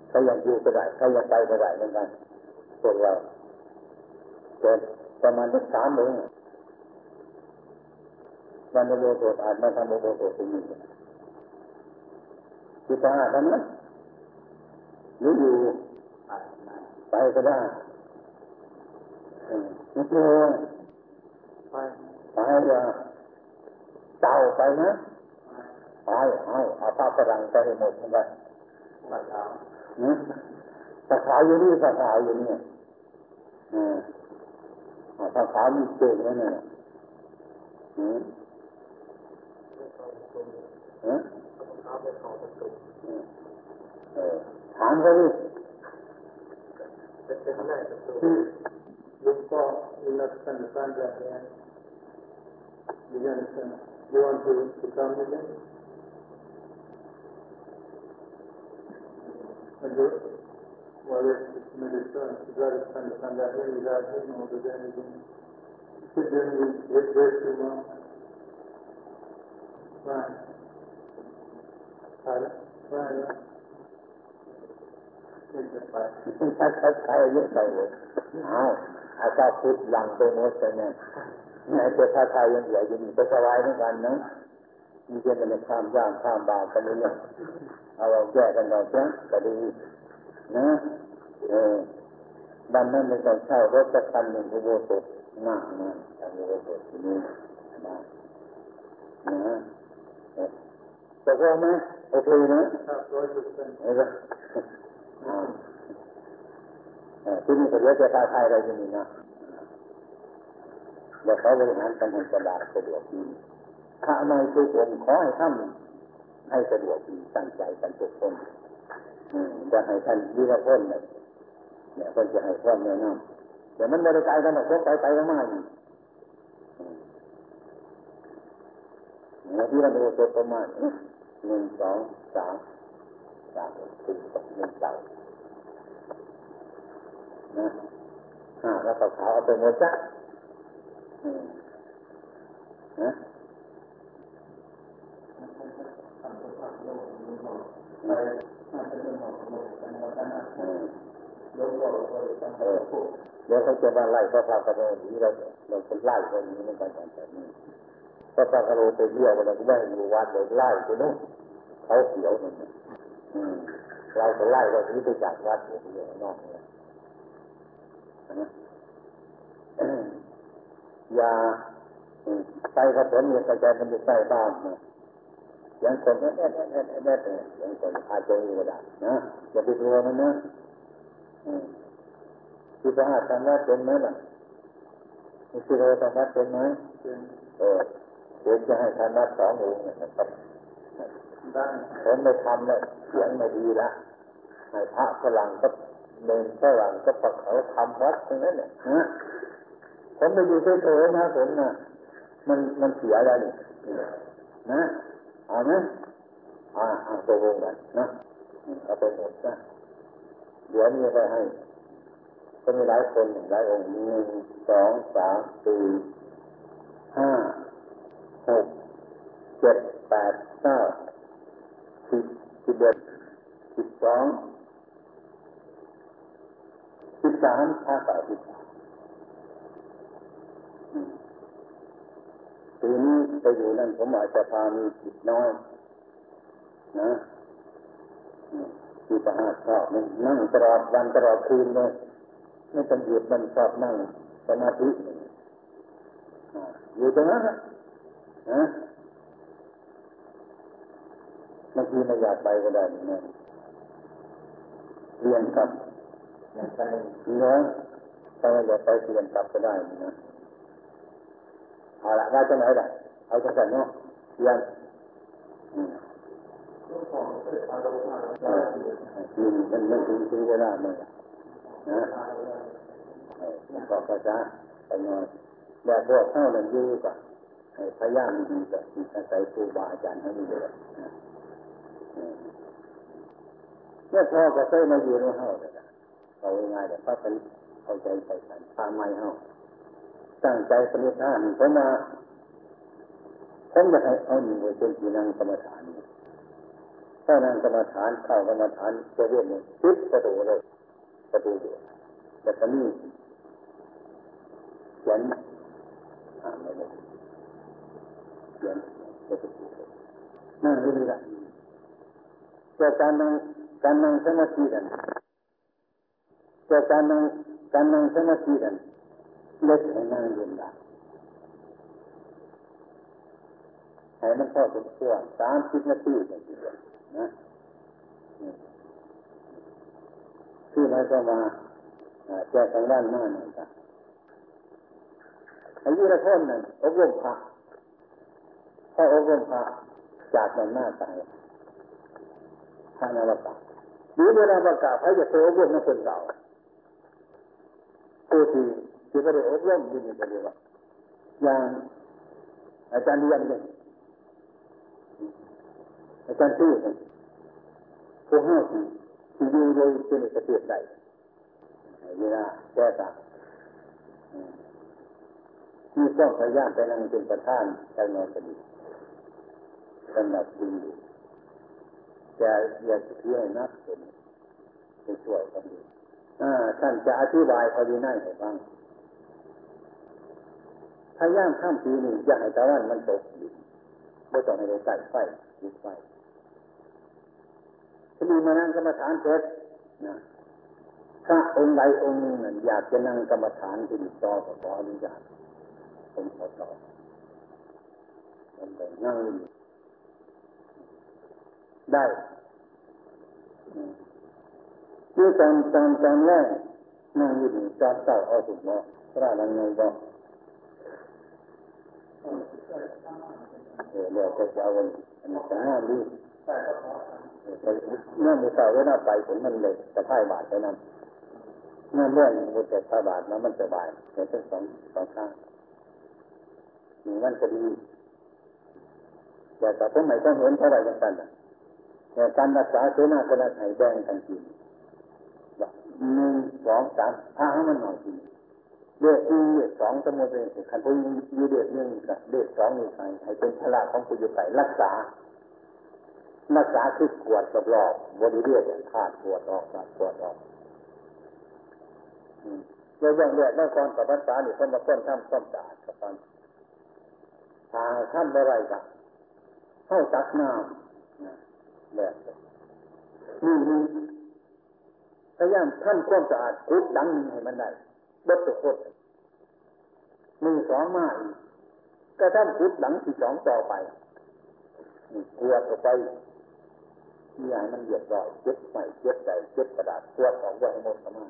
ใครอยากอยู่ก็ได้ใครอยากไปก็ได้เหมือนกันพวกเราเกิดประมาณสักสามโมงวันโมโหดอาจมาทำโมโหโหดตรงนี้ที่ตาทำนะ หรืออยู่ไปก็ได้ไม่กลัว Fine. ไปอย่าเต่าไปนะไปเอาเอาผ้าฝรั่งไปให้หมดเหมือนกัน But, uh, นะตะขาอยู่นี่ตะขาอยู่นี่อืมาวมีเก่งนั่นน่ะหืมเออ काम करिए जिसको लक्षण निकाल जाते हैं जीवन से विश्राम मिले जो वाले मेडिसन सुधारिस्तान निकाल जाते हैं विराज है महोदय जैन इसके जन भी एक देश के वहाँ understand that here. Without him, or does anything? Sit there and get very too long. Right. Right. Right. Right. Take the fight. ถ้าเขาใช้เยอะไปเลยเอาอาจารย์พุทธหลังไปหมดเลยเนี่ยไอ้เจ้าท่าไทยยังเหลืออยู่นี่ก็สบายเหมือนกันนะมีเช่นมันข้ามย่างข้ามบากันนี่เนี่ยเอาเราแยกกันเราเสียก็ดีนะเออดันนั้นไม่ต้องเช่ารถสักคันหนึ่งอุโบสถหน้านะทำอุโบสถที่นี่นะนะเออตกลงไหมโอเคนะ That's right, it's been เอออ่าเออ ที่นี่ก็เยอะจะตาไทยอะไรที่นี่นะเดี๋ยวเขาบริหารกันให้สบายสะดวกดีถ้าไม่ทุกคนขอให้ท่านให้สะดวกดีตั้งใจกันทุกคนจะให้ท่านวิรพลเนี่ยเนี่ยคนจะให้ความแนะนำแต่มันไม่ได้ไกลกันหรอกกไปไปกันมาอยู่อืมเนี่ยที่เราดูตัวประมาณหนึ่งสองสามสามสี่หนึ่งเก้า นะห้าแล้วก็ขาวเอาไปหมดจ้ะนะเดี๋ยวเขาจะมาไล่พระพากระโดดนี้เราเราจะไล่คนนี้เหมือนกันแบบนี้พระพากระโดดไปเที่ยวเราก็ไม่ให้อยู่วัดเลยไล่ไปนู่นเขาเขียวนั่นเราก็ไล่เรานี้ไปจากวัดอยู่ที่นอกเนี่ย อย่าไปกระผมเนี่ยกระจายมันจะใส่บ้านเนะยังคนแอดแอดแอดแอดแอดเนี่ยยังคนอาจจะมีก็ได้นะอย่าไปกลัวมันนะอืมที่พระอาจารย์ว่าเป็นไหมล่ะมีสิโรธรรมะเป็นไหมเออเดี๋ยวจะให้ธรรมะสององค์เนี่ยนะครับผมไม่ทำแล้วเสียงไม่ดีละให้พระฝรั่งก็ เนนฝรั่งก็ปักเขาทำวัดตรงนั้นเนี่ยนะผมไปอยู่เฉยๆนะผมนะมันมันเสียแล้วนี่นะเอาไหมอ่าอ่าตกลงกันนะอืมเอาไปหมดนะเดี๋ยวนี้ไปให้ก็มีหลายคนหลายองค์หนึ่งสองสามสี่ห้าหกเจ็ดแปดเก้าสิบสิบเอ็ดสิบสอง สิบสามห้าสามสิบสามอืมปีนี้ไปอยู่นั่นผมอาจจะพามีจิตน้อย นะอืมที่ประหารชอบนั่งตลอดวันตลอดคืนเลยไม่ต้องหยุดมันชอบนั่งสมาธิอยู่ตรงนั้นนะบางทีไม่อยากไปก็ได้นะเรียนกับ ไปเนื้อถ้าไม่อยากไปเรียนกลับก็ได้นะเอาละว่าจะไหนล่ะเอาจังสันเนาะเรียนอืมมันไมันถึงถึงเวลามันล่ะนะเออบอกภาษาไปนอยแต่พวกเข้านั่นยู่ก่อนให้พยายามดีกับที่อาศัยครูบาอาจารย์ให้ดีเลยเมื่อพอก็เคยมาอยู่ในห้องเลยนะ เอาง่ายๆแต่พระเป็นเอาใจใส่กันตามไม่ห้องตั้งใจสมิทานผมมาผมจะให้เอาหนึ่งไว้เป็นที่นั่งกรรมฐานถ้านั่งกรรมฐานเข้ากรรมฐานจะเรียกเนี่ยปิดประตูเลยประตูเดียวแต่ตอนนี้เขียนอ่านไม่ได้เขียนประตูนั่งดูดีละก็การนั่งการนั่งสมาธิกัน ก็การนั่งการนั่งสมาธิกันเล็กให้นั่งยืนได้ให้มันเข้าถึงตัวสามสิบนาทีอย่างเดียวนะที่ไหนก็มาแจ้ทางด้านหน้าหน่อยครับอายุระทนนั่นอบรมพระพออบรมพระจากนั้นหน้าตายพระนวกาหรือเวลาประกาศพระจะเคยอบรมนักคนเก่า ผู้ที่ที่ไม่ได้อบรมยินดีเลยว่าอย่างอาจารย์เรียนเนี่ยอาจารย์ชื่อเนี่ยผู้ห้าที่ที่ดูโดยเป็นเกษตรใดเวลาแก้ต่างที่ต้องพยายามไปนั่งเป็นประธานใจนอนคดีสำหรับดีจะอยากจะเที่ยวนักเป็นเป็นช่วยกันดี ท่านจะอธิบายพอดีนั่นให้ฟังพยาย่ามข้ามปีนี้อย่าให้ตะวันมันตกดินไม่ต้องให้ได้ใส่ไฟดิไฟทีนี้มานั่งกรรมฐานเสร็จนะพระองค์ใดองค์หนึ่งอยากจะนั่งกรรมฐานที่ต่อขออนุญาตผมขอต่อผมไปนั่งได้ นตอนตอนแรกนั่งอยู่จอดเต่าเอาสุดเนาะพระนังไงบอกเดี๋ยวจะจะเอาอันนี้จะห้ามดีเมื่อมีเต่าไว้หน้าไปผมมันเลยจะพ่ายบาดไปนั่นเมื่อเลื่อนมันจะพ่ายบาดแล้วมันสบายเห็นทั้งสองสองข้างนี่มันจะดีแต่แต่ผมไม่ต้องเห็นเท่าไหร่กันแต่การรักษาเสนาคนละไทยแบ่งกันกิน หนึ่งสองสามถ้าให้มันหน่อยกิเด็กหนึ่งเด็กสองสมุนเป็นขันพูยูเด็กหนึ่งกับเด็กสองนี่ใครให้เป็นพละของผู้อยู่ไปรักษา รักษาคือกวดกับรอบบริเวณขาดปวดออกขาดปวดออกเรื่องเรื่องเมื่อก่อนกับรักษาเนี่ยคนมาต้นทำต้มสะอาดกับตอนทางท่านอะไรกันเข้าจักน้ำแบบนี่นี่ พยายามท่านความสะอาดกุดดังหนึ่งให้มันได้บดตุกดมือสองมาอีกก็ท่านกุดหลังที่สองต่อไปกลัวต่อไปที่ให้มันเหยียดรอยเจ็บใหม่เจ็บใจเจ็บกระดาษกวดออกไว้ให้หมดสมา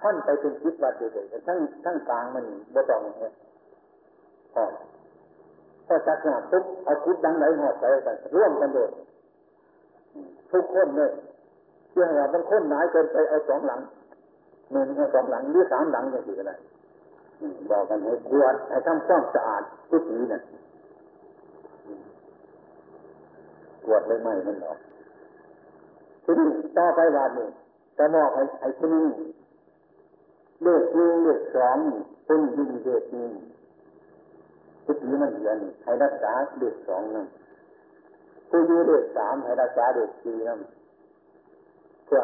ท่านไปเป็นคิดวัดเฉยๆทั้งทั้งกลางมันบ่ตองเนี่ยพอพอจักหนาปุ๊บเอาคุดดังไหนหอดใส่กันร่วมกันเลยทุกคนเลย เชื่อว่ามันค้นหนาเกินไปเอาสองหลังหนึ่งเอาสองหลังหรือสามหลังอย่างที่อะไรบอกกันให้กวดให้ทำความสะอาดทุกทีเนี่ยกวดไม่ไหมมันหรอกทีนี้ต่อไปวันนี้จะบอกให้ไอ้ที่นี่เลขหนึ่งเลขสองเป็นยิ่งเลขหนึ่งทุกทีมันเดือนให้รักษาเลขสองนั่นผู้ยู่เลขสามให้รักษาเลขสี่นั่น เพื่อ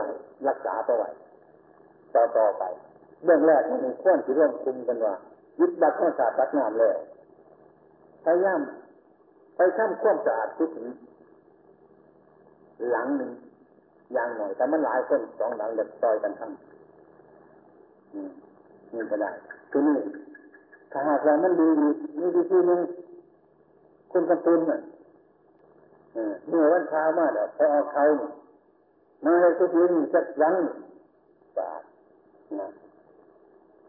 รักษาต่อไปต่อต่อไปเรื่องแรกมันควรที่ร่วมคุมกันว่ายึดบัตรข้อสาตัดน้ำแล้วพยายามไปทำความสะอาดทุกทีหลังหนึ่งอย่างหน่อย แต่มันหลายคนสองหลังเด็กซอยกันทำนี่ก็ได้ทีนี้ถ้าหากว่ามันดีมีดีที่นึงคุณกระตุ้นน่ะเมื่อวันเช้ามาเดี๋ยพอเอาเขา มาให้ทุกทีสักครั้งสะอาดนะ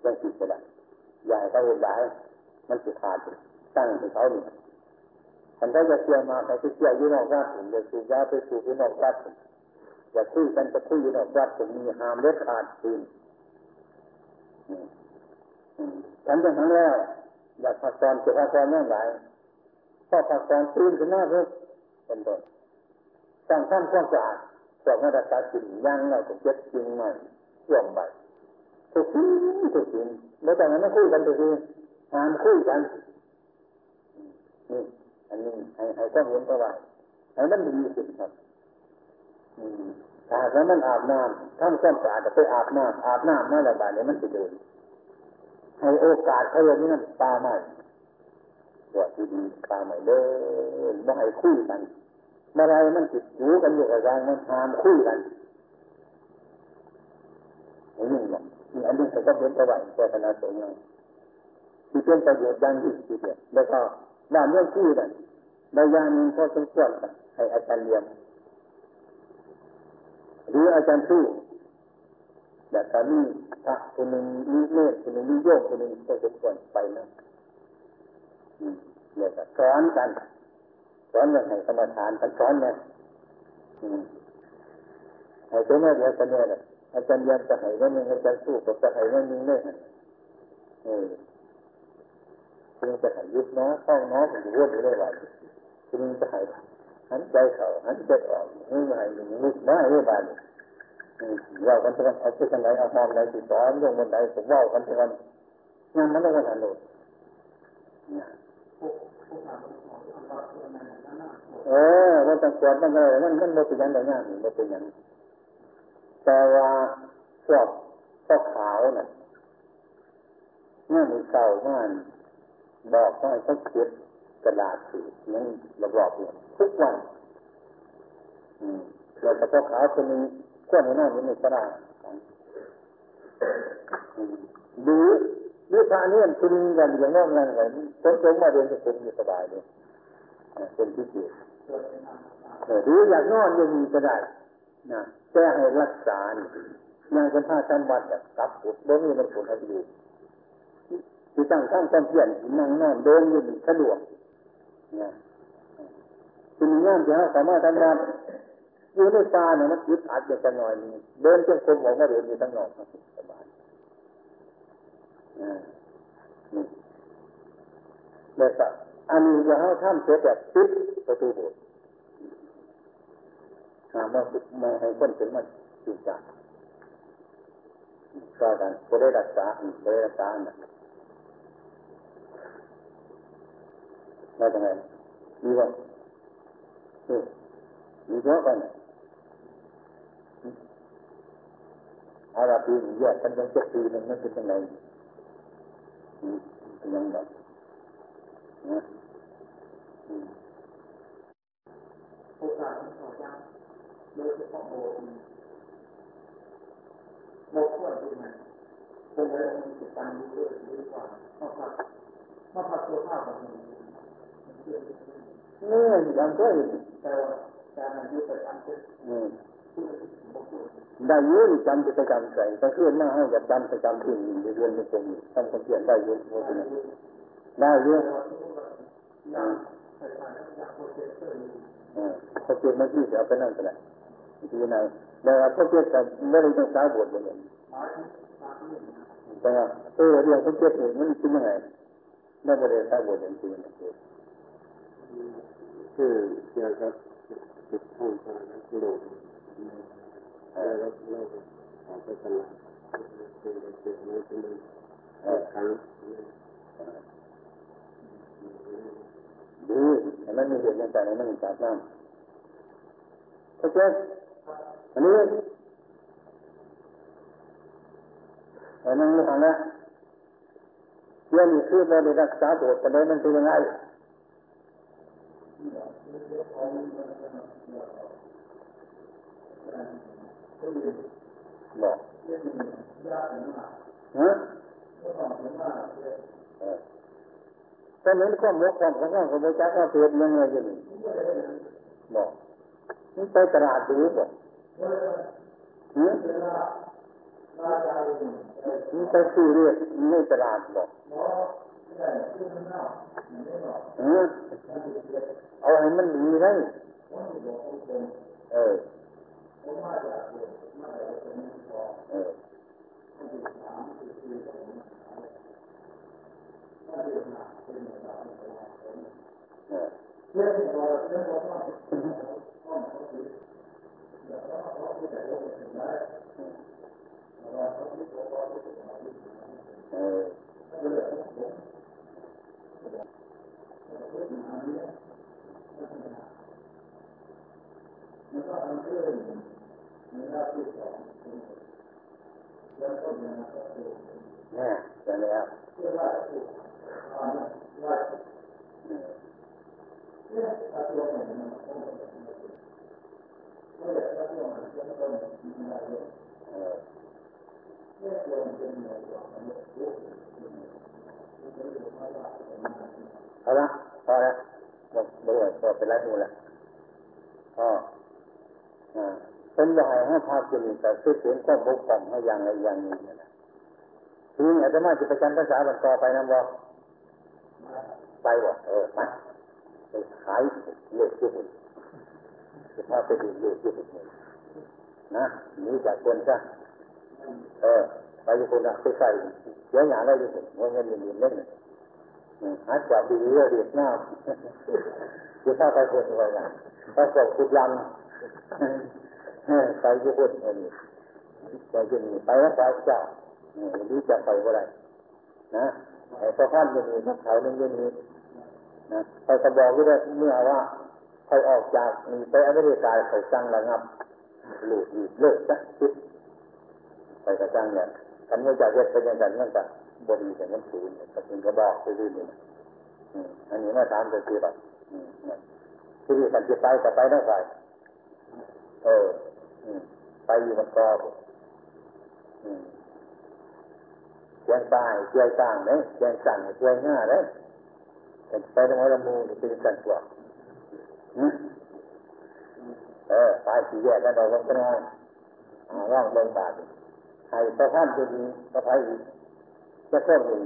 ยังติดก็ได้อย่าให้เขาเห็นได้มันจะขาดตั้งให้เขาหนึ่งฉันได้จะเที่ยวมาไปเที่ยวอยู่นอกวัดผมจะสูบยาไปสูบอยู่นอกวัดผมอย่าคุยกันจะคุยอยู่นอกวัดผมมีหามเล็ดขาดคืนฉันจะทั้งแล้วอยากพักผ่อนจะพักผ่อนเมื่อไหร่พอพักผ่อนตื่นขึ้นมาเพื่อเป็นต้นต้องทำความสะอาด พวกมาตรการสิ่งย่างเราจะเจ็บจริงไหมร่วมไปถูกทิ้งถูกทิ้งแล้วแต่นั้นไม่คุยกันถูกทิ้งหามคุยกันนี่อันนี้ให้ให้ต้องเห็นประวัติให้มันดีสุดครับถ้าแล้วมันอาบน้ำทำความสะอาดไปอาบน้ำอาบน้ำนั่นแหละบาดนี้มันจะเดินให้โอกาสเขาอย่างนี้นั่นตาใหม่ตัวที่ดีตาใหม่เดินไม่ให้คุยกัน เมื่อไรมันติดหูกันอยู่กับการมันหามคุยกันอย่างนี้เนี่ยมีอันนี้ก็เป็นประวัติแต่คณะสงฆ์ที่เป็นประโยชน์อย่างยิ่งทีเดียวแล้วก็ด้านเรื่องคุยกันในยานี้ก็ต้องควรให้อาจารย์เรียนหรืออาจารย์สู้แต่ตอนนี้พระคนหนึ่งมีเมฆคนหนึ่งมีโยกคนหนึ่งก็สมควรไปนะเนี่ยสอนกัน สอนอย่างไรสมาทานกันสอนเนี่ยไอ้ตัวนี้เดียวกันเนี่ยอาจารย์ยันจะให้ว่ามึงอาจารย์สู้กับจะให้ว่ามึงเนี่ยเออคุณจะห้ยุบน้อข้าน้อถึงรู้ได้ว่าคุณจะให้หันใจเข่าหันใจออกนี่ให้หนึ่งนึกได้ได้บ้างว่ากันทุกวันเอาที่กันไหนเอามองไหนติดต่อลงบนไหนผมว่ากันทุกวันงานมันต้องกันหันโดด เออมันต้องกวดมันอะไรมันมันไมันเป็นยังไงงานมันเป็นยังแต่ว่าพวกพวกขาวน่ะงานเก่างานบอกว่าเขาเก็บกระดาษสีนั่นรอบๆเนี่ยทุกวันอืมแล้วก็พวกขาวคนนี้ควรให้นั่นนี่ก็ได้ดูดูพระเนี่ยคุณกันอย่างนั้นนั่นไงคนสมมาเรียนจะคุมอยู่สบายเลย เป็นที่เกียรหรืออยากนอนยังมีก็ได้นะแค่ให้รักษาอย่างคนท่าจำวัดแบบกับปุดบ่มีมันผลให้ดูที่ตั้งข้างความเพียรนั่งนอนเดินยืนสะดวกนะคุณงานที่เขาสามารถทำงานอยู่ในป่าเนี่ยมันยึดอัดอย่างกันหน่อยนี้เดินจงกรมออกมาเดินอยู่ทั้งนอกสบายนะนี่แล้วก็ อันนี้จะให้ท่านเสียแบบปิดประตูโบสถ์หามามาให้คนถึงมันจริงจังก็กันก็ได้รักษาก็ได้รักษาเนี่ยว่าจะไงมีว่ามีเยอะกันอาราปีแยกกันยังเจ็ดปีนึงนั่นเป็นยังไงยังไงนะ โอกาสของเขาจ้าโดยเฉพาะโบสถ์โบสถ์ควรเป็นไงเป็นอะไรมันติดตามดูด้วยดีกว่ามาผัดมาผัดตัวข้าวแบบนี้เนี่ยยังก็อยู่แต่ว่าการอายุประจำเป็นได้ยืนจำกิจกรรมใส่ต้องขึ้นมาให้กับจำกิจกรรมที่มีเรียนในตรงนี้ทำความเพียรได้ยืนโมเป็นได้ยื นพอเกิดมาที่จะเอาไปนั่งก็ได้ทีนั้นแต่ว่าพอเกิดแต่ไม่ได้ต้องสาวบทเลยแต่เออเรื่องพอเกิดเนี่ยมันเป็นยังไงไม่ได้สาวบทอย่างจริงนะคือเกี่ยวกับจิตท่องทางโลกแล้วเราออกไปตลาดเป็นเป็นไม่เป็นครั้งดีแต่ มันมีเหตุต่างๆมันมีจากน้ำเข้าใจอันนี้อันนั้นไม่ทำนะเรื่องนี้คือเราได้รักษาตัวแต่แล้วมันเป็นยังไงบอกฮะ ตอนนี้ความมกความของของพระเจ้าก็เกิดยังไงจะมีบอกนี่ไปตลาดดูบอกนี่นี่ไปซื้อเรียกไม่ตลาดบอกเอาให้มันดีเลยเออเออ เนี่ยเสร็จแล้ว เอาละพอแล้วหมดเบื่อพอเป็นไรมูละพออ่าพอผมจะให้ห้พากินแต่คือเสียงข้อมุกของให้อย่างไรอย่างนี้นะทีนี้อาจจะมาจะไปจำภาษาบันต่อไปนะบอก ไปวะเออมาไปขายเล็กที่สุดจะพาไปดูเล็กที่สุดนะนี่จากคนซะเออ ไปอยู่คนละไปใส่เสียหยาได้ที่สุดเงินเงินเล่นหาจับดีเรียกหน้าจะพาไปคนอะไรนะไปสอบคุดยันไปญี่ปุ่นนี่ไปที่นี่ไปแล้วไปเจ้านี่จะไปอะไรนะ ไอ้พระท่านยังมีนักเขาหนึ่งยังมีนะไปกระบอกไว้ได้เมื่อว่าใครออกจากมีไปอเมริกาไปสั่งระงับหลุดหยุดเลิกสักคิดไปกระจังเนี่ยกันไม่จากเฮ็ดไปยังกันนั่นก็บดีแต่มันสูงแต่ถึงกระบอกไปรื่อยๆอันนี้มาตามไปคือแบบที่นี่กันจะไปก็ไปได้ไปเออไปอยู่มันก็อบ เชียงตายเชียงต่างเลยเชียงสั่งเชียงห้าเลยแต่ไปตรงไหนละมูเป็นกันตัวเออไปสี่แยกกันเราลงกันน่อยร่องเบิ่งบาทให้ประท่านจะดีประไทยจะเพิ่มอีก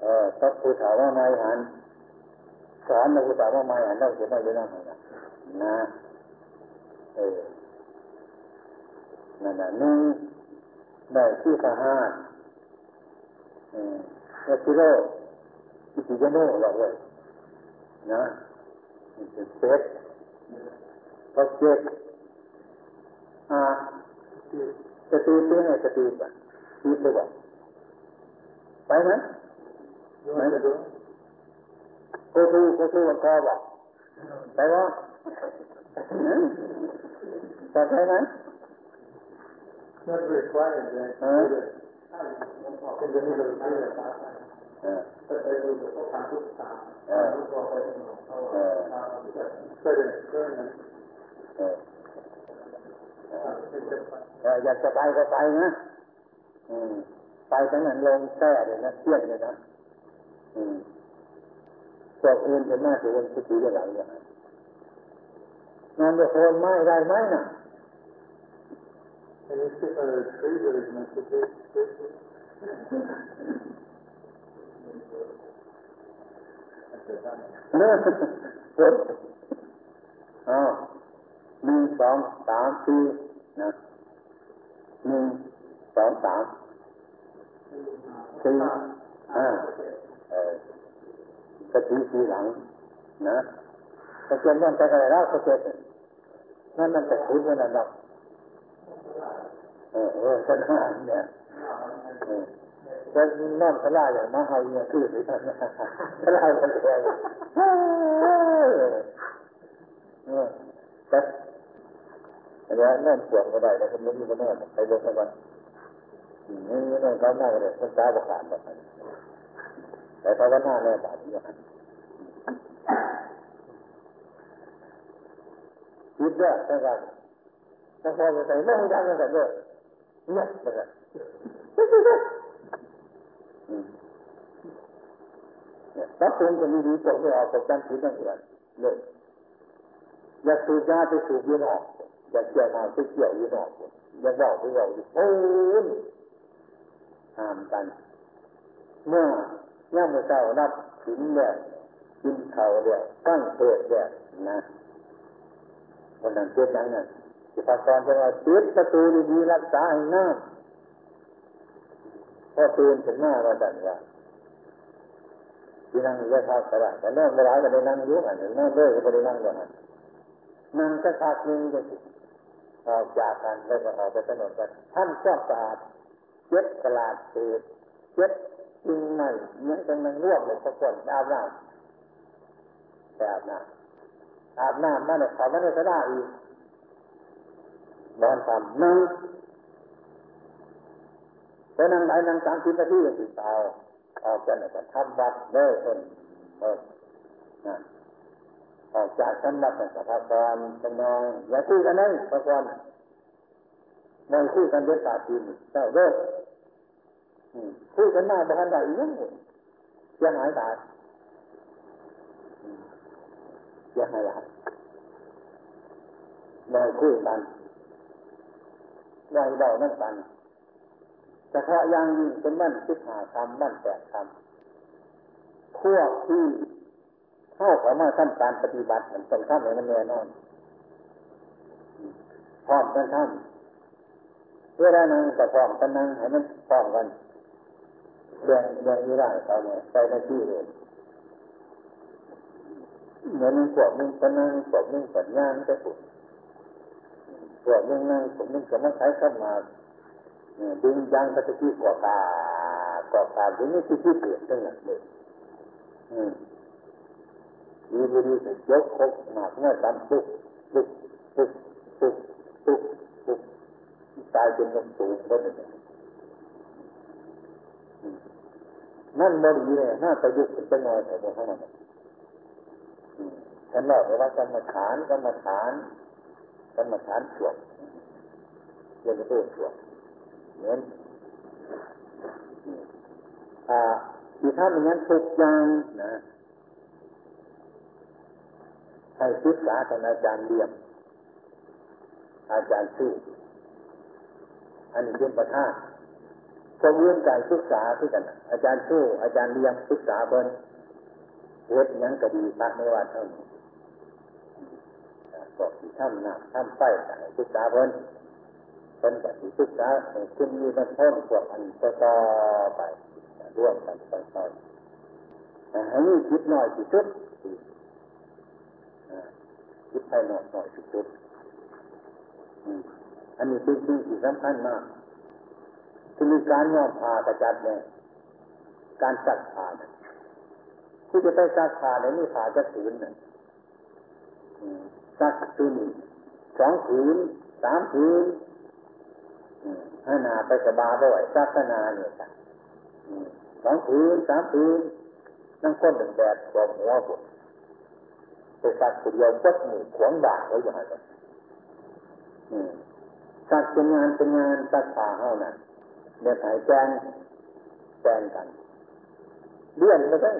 เออต้องผู้ถามว่าไม่หันสอนนะผู้ถามว่าไม่หันเราจะไม่ได้นั่งนะเออนั่นน่ะหนึ่ง ได้ที่สหารเออเอสิโรอิติยโนเราเลยนะเป็นเซตพอเจ็ดอ่าสติเป็นไงสติปะที่ตัวบอกไปไหมไหมโคทูโคทูวันคอบอกไปวะจะไปไหม Not required that. เออเป็นจะมีเลยที่จะตาเออแต่ไปดูพวกการทุกตาเออทุกตัวไปเขาเออก็เลยก็เลยเออเป็นจะไปเอออยากจะไปก็ไปนะอืมไปตั้งนั้นลงแท้เลยนะเที่ยงเลยนะอืมพวกอื่นเป็นหน้าที่เป็นสติอะไรอย่างนั้นนอนจะโคนไม้ได้ไหมน่ะ And you sit on a tree that is meant to be เนื้อเกิดอ้าวหนึ่งสองสามสี่นะหนึ่งสองสามสี่ห้าเออกระตีสีหลัง นะตะเกียบนั่นจะอะไรแล้วตะเกียบนั่นมันจะคุ้นมันนั่น เออเออขนาดเนี่ยจะนั่นสลาอย่างมาเฮาเนี่ยคือสิท่านสลายมันแรงเออแต่แล้วนั่นปวดก็ได้แต่คนไม่มีก็แน่ไปลงไปวันนี่นี่นั่นเขาหน้าเลยคนตาบขาดแบบนั้นแต่ภาวนาแน่บาดอย่างนั้นคิดเด้อทั้งกัน ทั้งพอจะใส่ไม่ได้กันแต่เด้อเนี่ยนะครับเนี่ยถ้าคุณจะมีดีตกไม่ออกก็จำผิดนั่นเองเลยอยากสูบยาไปสูบยี่นอกอยากเกี่ยวมาไปเกี่ยวยี่นอกอยากเล่าไปเล่าอยู่โอ้ยห้ามกัน เมื่อย่ามือเจ้านับถึงเนี่ยกินเขาเนี่ยตั้งเปิดเนี่ยนะวันนั้นเกิดย่างนั้น ที่พระสอนจะว่าปิดประตูดีๆรักษาให้หน้ำพอตื่นถึงหน้าเราดันว่าที่นั่งเยอะเท่าสระแต่นั่งไม่ได้ก็ได้นั่งเยอะอันนั้นนั่งเลยก็ไม่ได้นั่งอย่างนั้นนั่งสักพักหนึ่งก็สิออกจากกันแล้วก็ออกไปถนนกันท่านชอบสะอาดเจ็ดตลาดเศษเจ็ดจริงไหมยังกำลังร่วมเลยสักคนอาบน้ำไปอาบน้ำอาบน้ำนั่นแหละเขาไม่ได้สระอีก นอนทำนั่งไปนั่งไหนนั่งสามสิบนาทีอย่างที่เตาออกจากนั้นทำวัดเด้อคนเออนะออกจากชั้นวัดเนี่ยก็พักผ่อนกันนอนอย่าคุยกันเลยพักผ่อนไม่คุยกันเด็ดขาดจริงเจ้าเด้อคุยกันหน้าบ้านใดอีกยังเสียหายตายเสียหายหลายลอยคุยกัน ลอยเดานั่นกันเฉพาะอย่างยิ่งเป็นบ้านสิบห้าคำบ้านแปดคำพวกที่เข้าเขามาทำการปฏิบัติมันต้องทำให้มันแน่นอนพร้อมกันทำเวลานั่งก็พร้อมกันนั่งให้มันพร้อมกันเรื่องเรื่องนี้ได้ตอนนี้ใส่หน้าที่เลยเหมือนพวกนึงก็นั่งพวกนึงสัญญาณก็สุด พวกนึงนั่งผมนึงก็มาใช้ขึ้นมาดึงยังปฏิทิกว่ากากว่ากาถึงนี้ที่ที่เปลี่ยนตั้งนั้นเลยอืมดีบุรีก็ยกคกหมากเมื่อตามปุ๊บปุ๊บปุ๊บปุ๊บปุ๊บปุ๊บตายเป็นลมสูงก็ได้นั่นบริเลยน่าประยุกต์เป็นจังหวะแต่บนข้างนั้นฉันบอกเลยว่ากรรมฐานกรรมฐาน กรรมฐานสวดเรียนรู้สวดเหมือนอ่าที่ท่านอย่างนั้นทุกอย่างนะให้ศึกษาท่านอาจารย์เรียม อาจารย์ชื่ออันนี้เป็นประธานพวกเรื่องการศึกษาที่กัน อาจารย์ชู้อาจารย์เลี้ยงศึกษาเพิ่นเฮ็ดยังก็ดีพระไม่ว่าเท่านี้ บอกที่ทำหนักทำไปศึกษาเพิ่นเพิ่นก็สิศึกษาคุณมีมันเพิ่มพวกอันต่อไปร่วมกันต่อๆให้มีคิดหน่อยที่สุดคิดไปหน่อยหน่อยที่สุดอันนี้เป็นสิ่งที่สำคัญมากคือการยอมพากระจัดเนี่ยการซักผ้านที่จะไปซักผ้าเนี่ยนี่ผ้าจะถืนเนี่ย ซักตืนสองผืนสามผืนให้นาไปกบาด้วยซักนาเนี่ยจ้ะสองผืนสามผืนนั่งก้นหนึ่งแดดกองหัวปวดไปซักคนเดียวก็หมู่ขวงด่าไว้อย่างไรซักเป็นงานเป็นงานซักผ้าเท่านั้นเดี๋ยวหายแจ้งแจ้งกันเลื่อนไม่ได้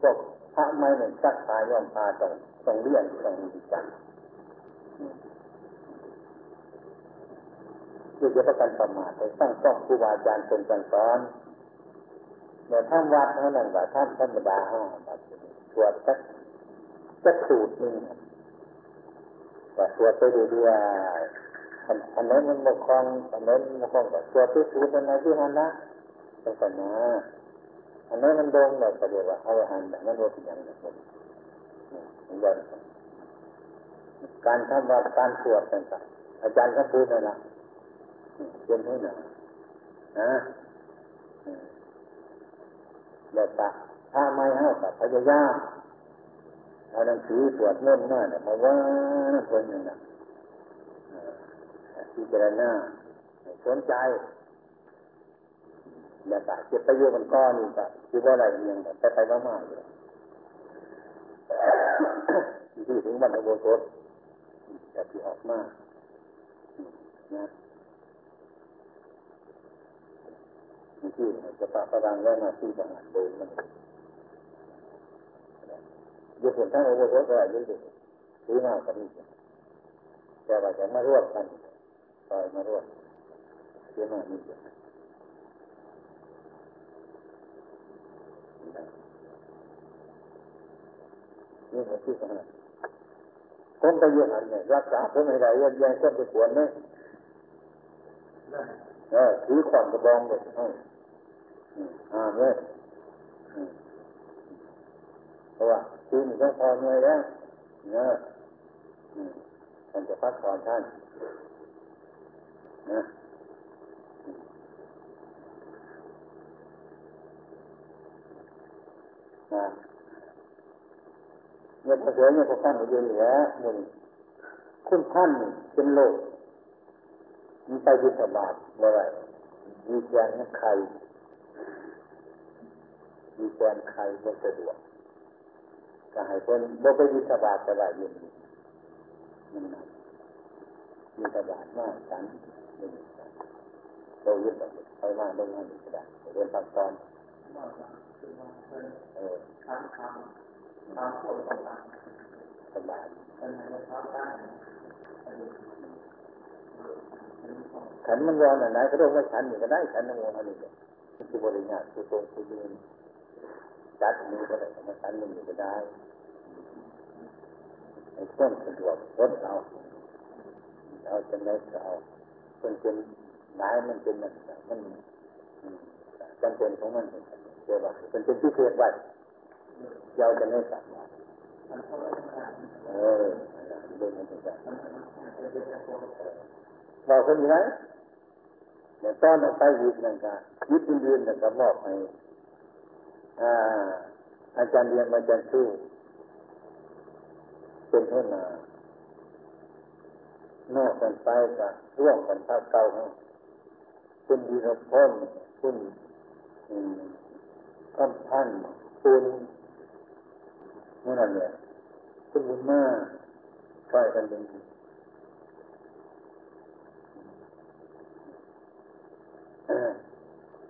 พวก พระไม่เหมือนซักผ้าย่อมผ้าต้องต้องเลื่อนต้องดีจังคือจะประกันประมาทไปสร้างต้องครูบาอาจารย์เป็นการสอนเดี๋ยวท่านวัดเท่านั้นว่าท่านธรรมดาห้าแบบสวดสักสักสูตรหนึ่งว่าสวดไปเรื่อยๆอันนั้นมันบกครองอันนั้นมันบกครองกับสวดที่สูตรอะไรที่ฮันนะเป็นสัญญา อันนั้นมันดงแบบเรียกว่าเอาหันแต่นั้นว่าเป็นอย่างนั้นมันยันการทำวัดการสวดต่างๆอาจารย์ก็พูดนั่นะเป็นให้หนานะเดี๋ยวตาถ้าไม่ห้ากับพยายามเอาหนังสือสวดมนต์มาเนี่ยมาว่าคนหนึ่งนะพิจารณาสนใจ เดี๋ยวตาเก็บไปเยอะมันก้อนนี่ก็คิดว่าอะไรเงี้ยไปไปมากๆเลยที่ถึงวันอโบสถแต่ที่ออกมากนะที่จะปะประดังแล้มาที่บางเดินมันยุคทั้งโอเวอร์โก็อายุดีดีมากกว่านี้แต่ว่าจะมาร่วมกันไปมาร่วมเยอะมากนี่ นี่คือที่สำคัญคนไปเยอะหันเนี่ยรักษาผมไม่ได้ยังยังคนไปขวนไหมเออถือขวานกระบองเลยอ่าเลยเพราะว่าคืนก็พอเหนื่อยแล้วเนอะท่านจะพักผ่อนท่านนะ นะเนี่ยพอเสือเนี่ยพอท่านอยู่เหนือหนึ่งคุณท่านเป็นโลกมีไปบิณฑบาตเมื่อไรมีแกนไข่มีแกนไข่ไม่สะดวกก็ให้คนบ่ไปบิณฑบาตแต่ว่าเย็นมันนั่นบิณฑบาตมากฉันไม่มีฉันเรายึดแบบไปมากได้ง่ายก็ได้เรียนพักตอน เออทางทางทางพวกต่างๆสบายขันมันรอนอะไรก็ต้องว่าฉันอยู่ก็ได้ฉันน้ำมันอะไรก็คือบริญาคือตรงคือยืนจัดมือก็ได้มาฉันมือก็ได้ไอ้ต้นสะดวกรถเอาเอาจะไม่เอาเป็นเป็นหลายมันเป็นมันมันจำเป็นของมัน เดี๋ยวว่าเป็นเป็นพิเศษไว้เจ้าจะไม่สั่งเออเดินมันจะบอกคนอยู่ไหนเดี๋ยวต้อนไปยิบนั่นก็ยิบเดือนนั่นก็มอบให้อาอาจารย์เรียนอาจารย์สู้เป็นหัวหน้านอกกันไปกับร่วมกันภาคเก่าคุณดีรพลคุณ คำพันคุณนี่นั่นแหละคุณบุญมากช่วยกันเป็น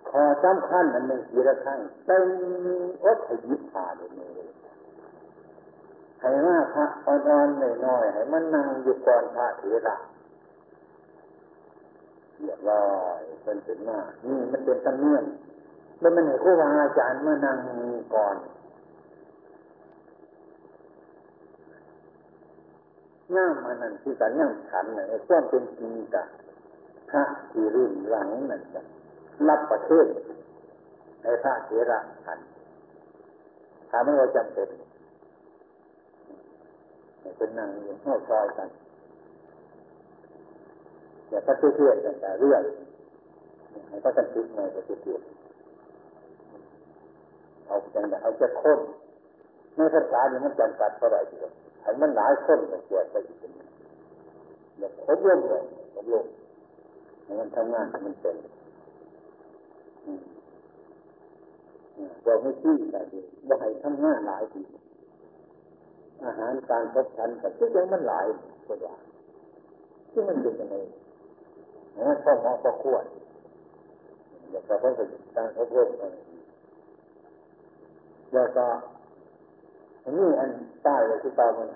ขอสำคัญอันหนึ่งทีละครั้งเป็นอดยิบผ่าเลยเลยให้ว่าพระอ่อนๆน้อยๆให้มันนั่งอยู่ก่อนพระเถระเรียบร้อยเป็นถึงหน้านี่มันเป็นตำเนียม แล้วมันให้ครูบาอาจารย์มานั่งก่อนง่ามมันนั่นคือการย่างฉันเนี่ยควรเป็นจริงกับพระที่รุ่นหลังนั่นจะรับประเทศในพระเถระฉันถามว่าจำเป็นเป็นนั่งอยู่เข้าซอยกันอย่าปฏิเสธแต่เรื่องให้พระกันคิดหน่อยปฏิเสธ เอาจังไดเอาจะค้นในภาษาเนี่ยมันจำกัดเท่าไหร่ทีเดียวให้มันหลายคนมันเกิดไปอีกเป็นอย่าครบรวมเลยครบรวมให้มันทำงานให้มันเป็นบอกไม่ชี้แต่ดีว่าให้ทำงานหลายทีอาหารการพบฉันแต่ที่ยังมันหลายกว่าที่มันเป็นยังไงนะข้อหมอข้อควรอยากจะเพิ่มการพบรบ แล้วก็อันนี้อันใต้เลยที่ตามัน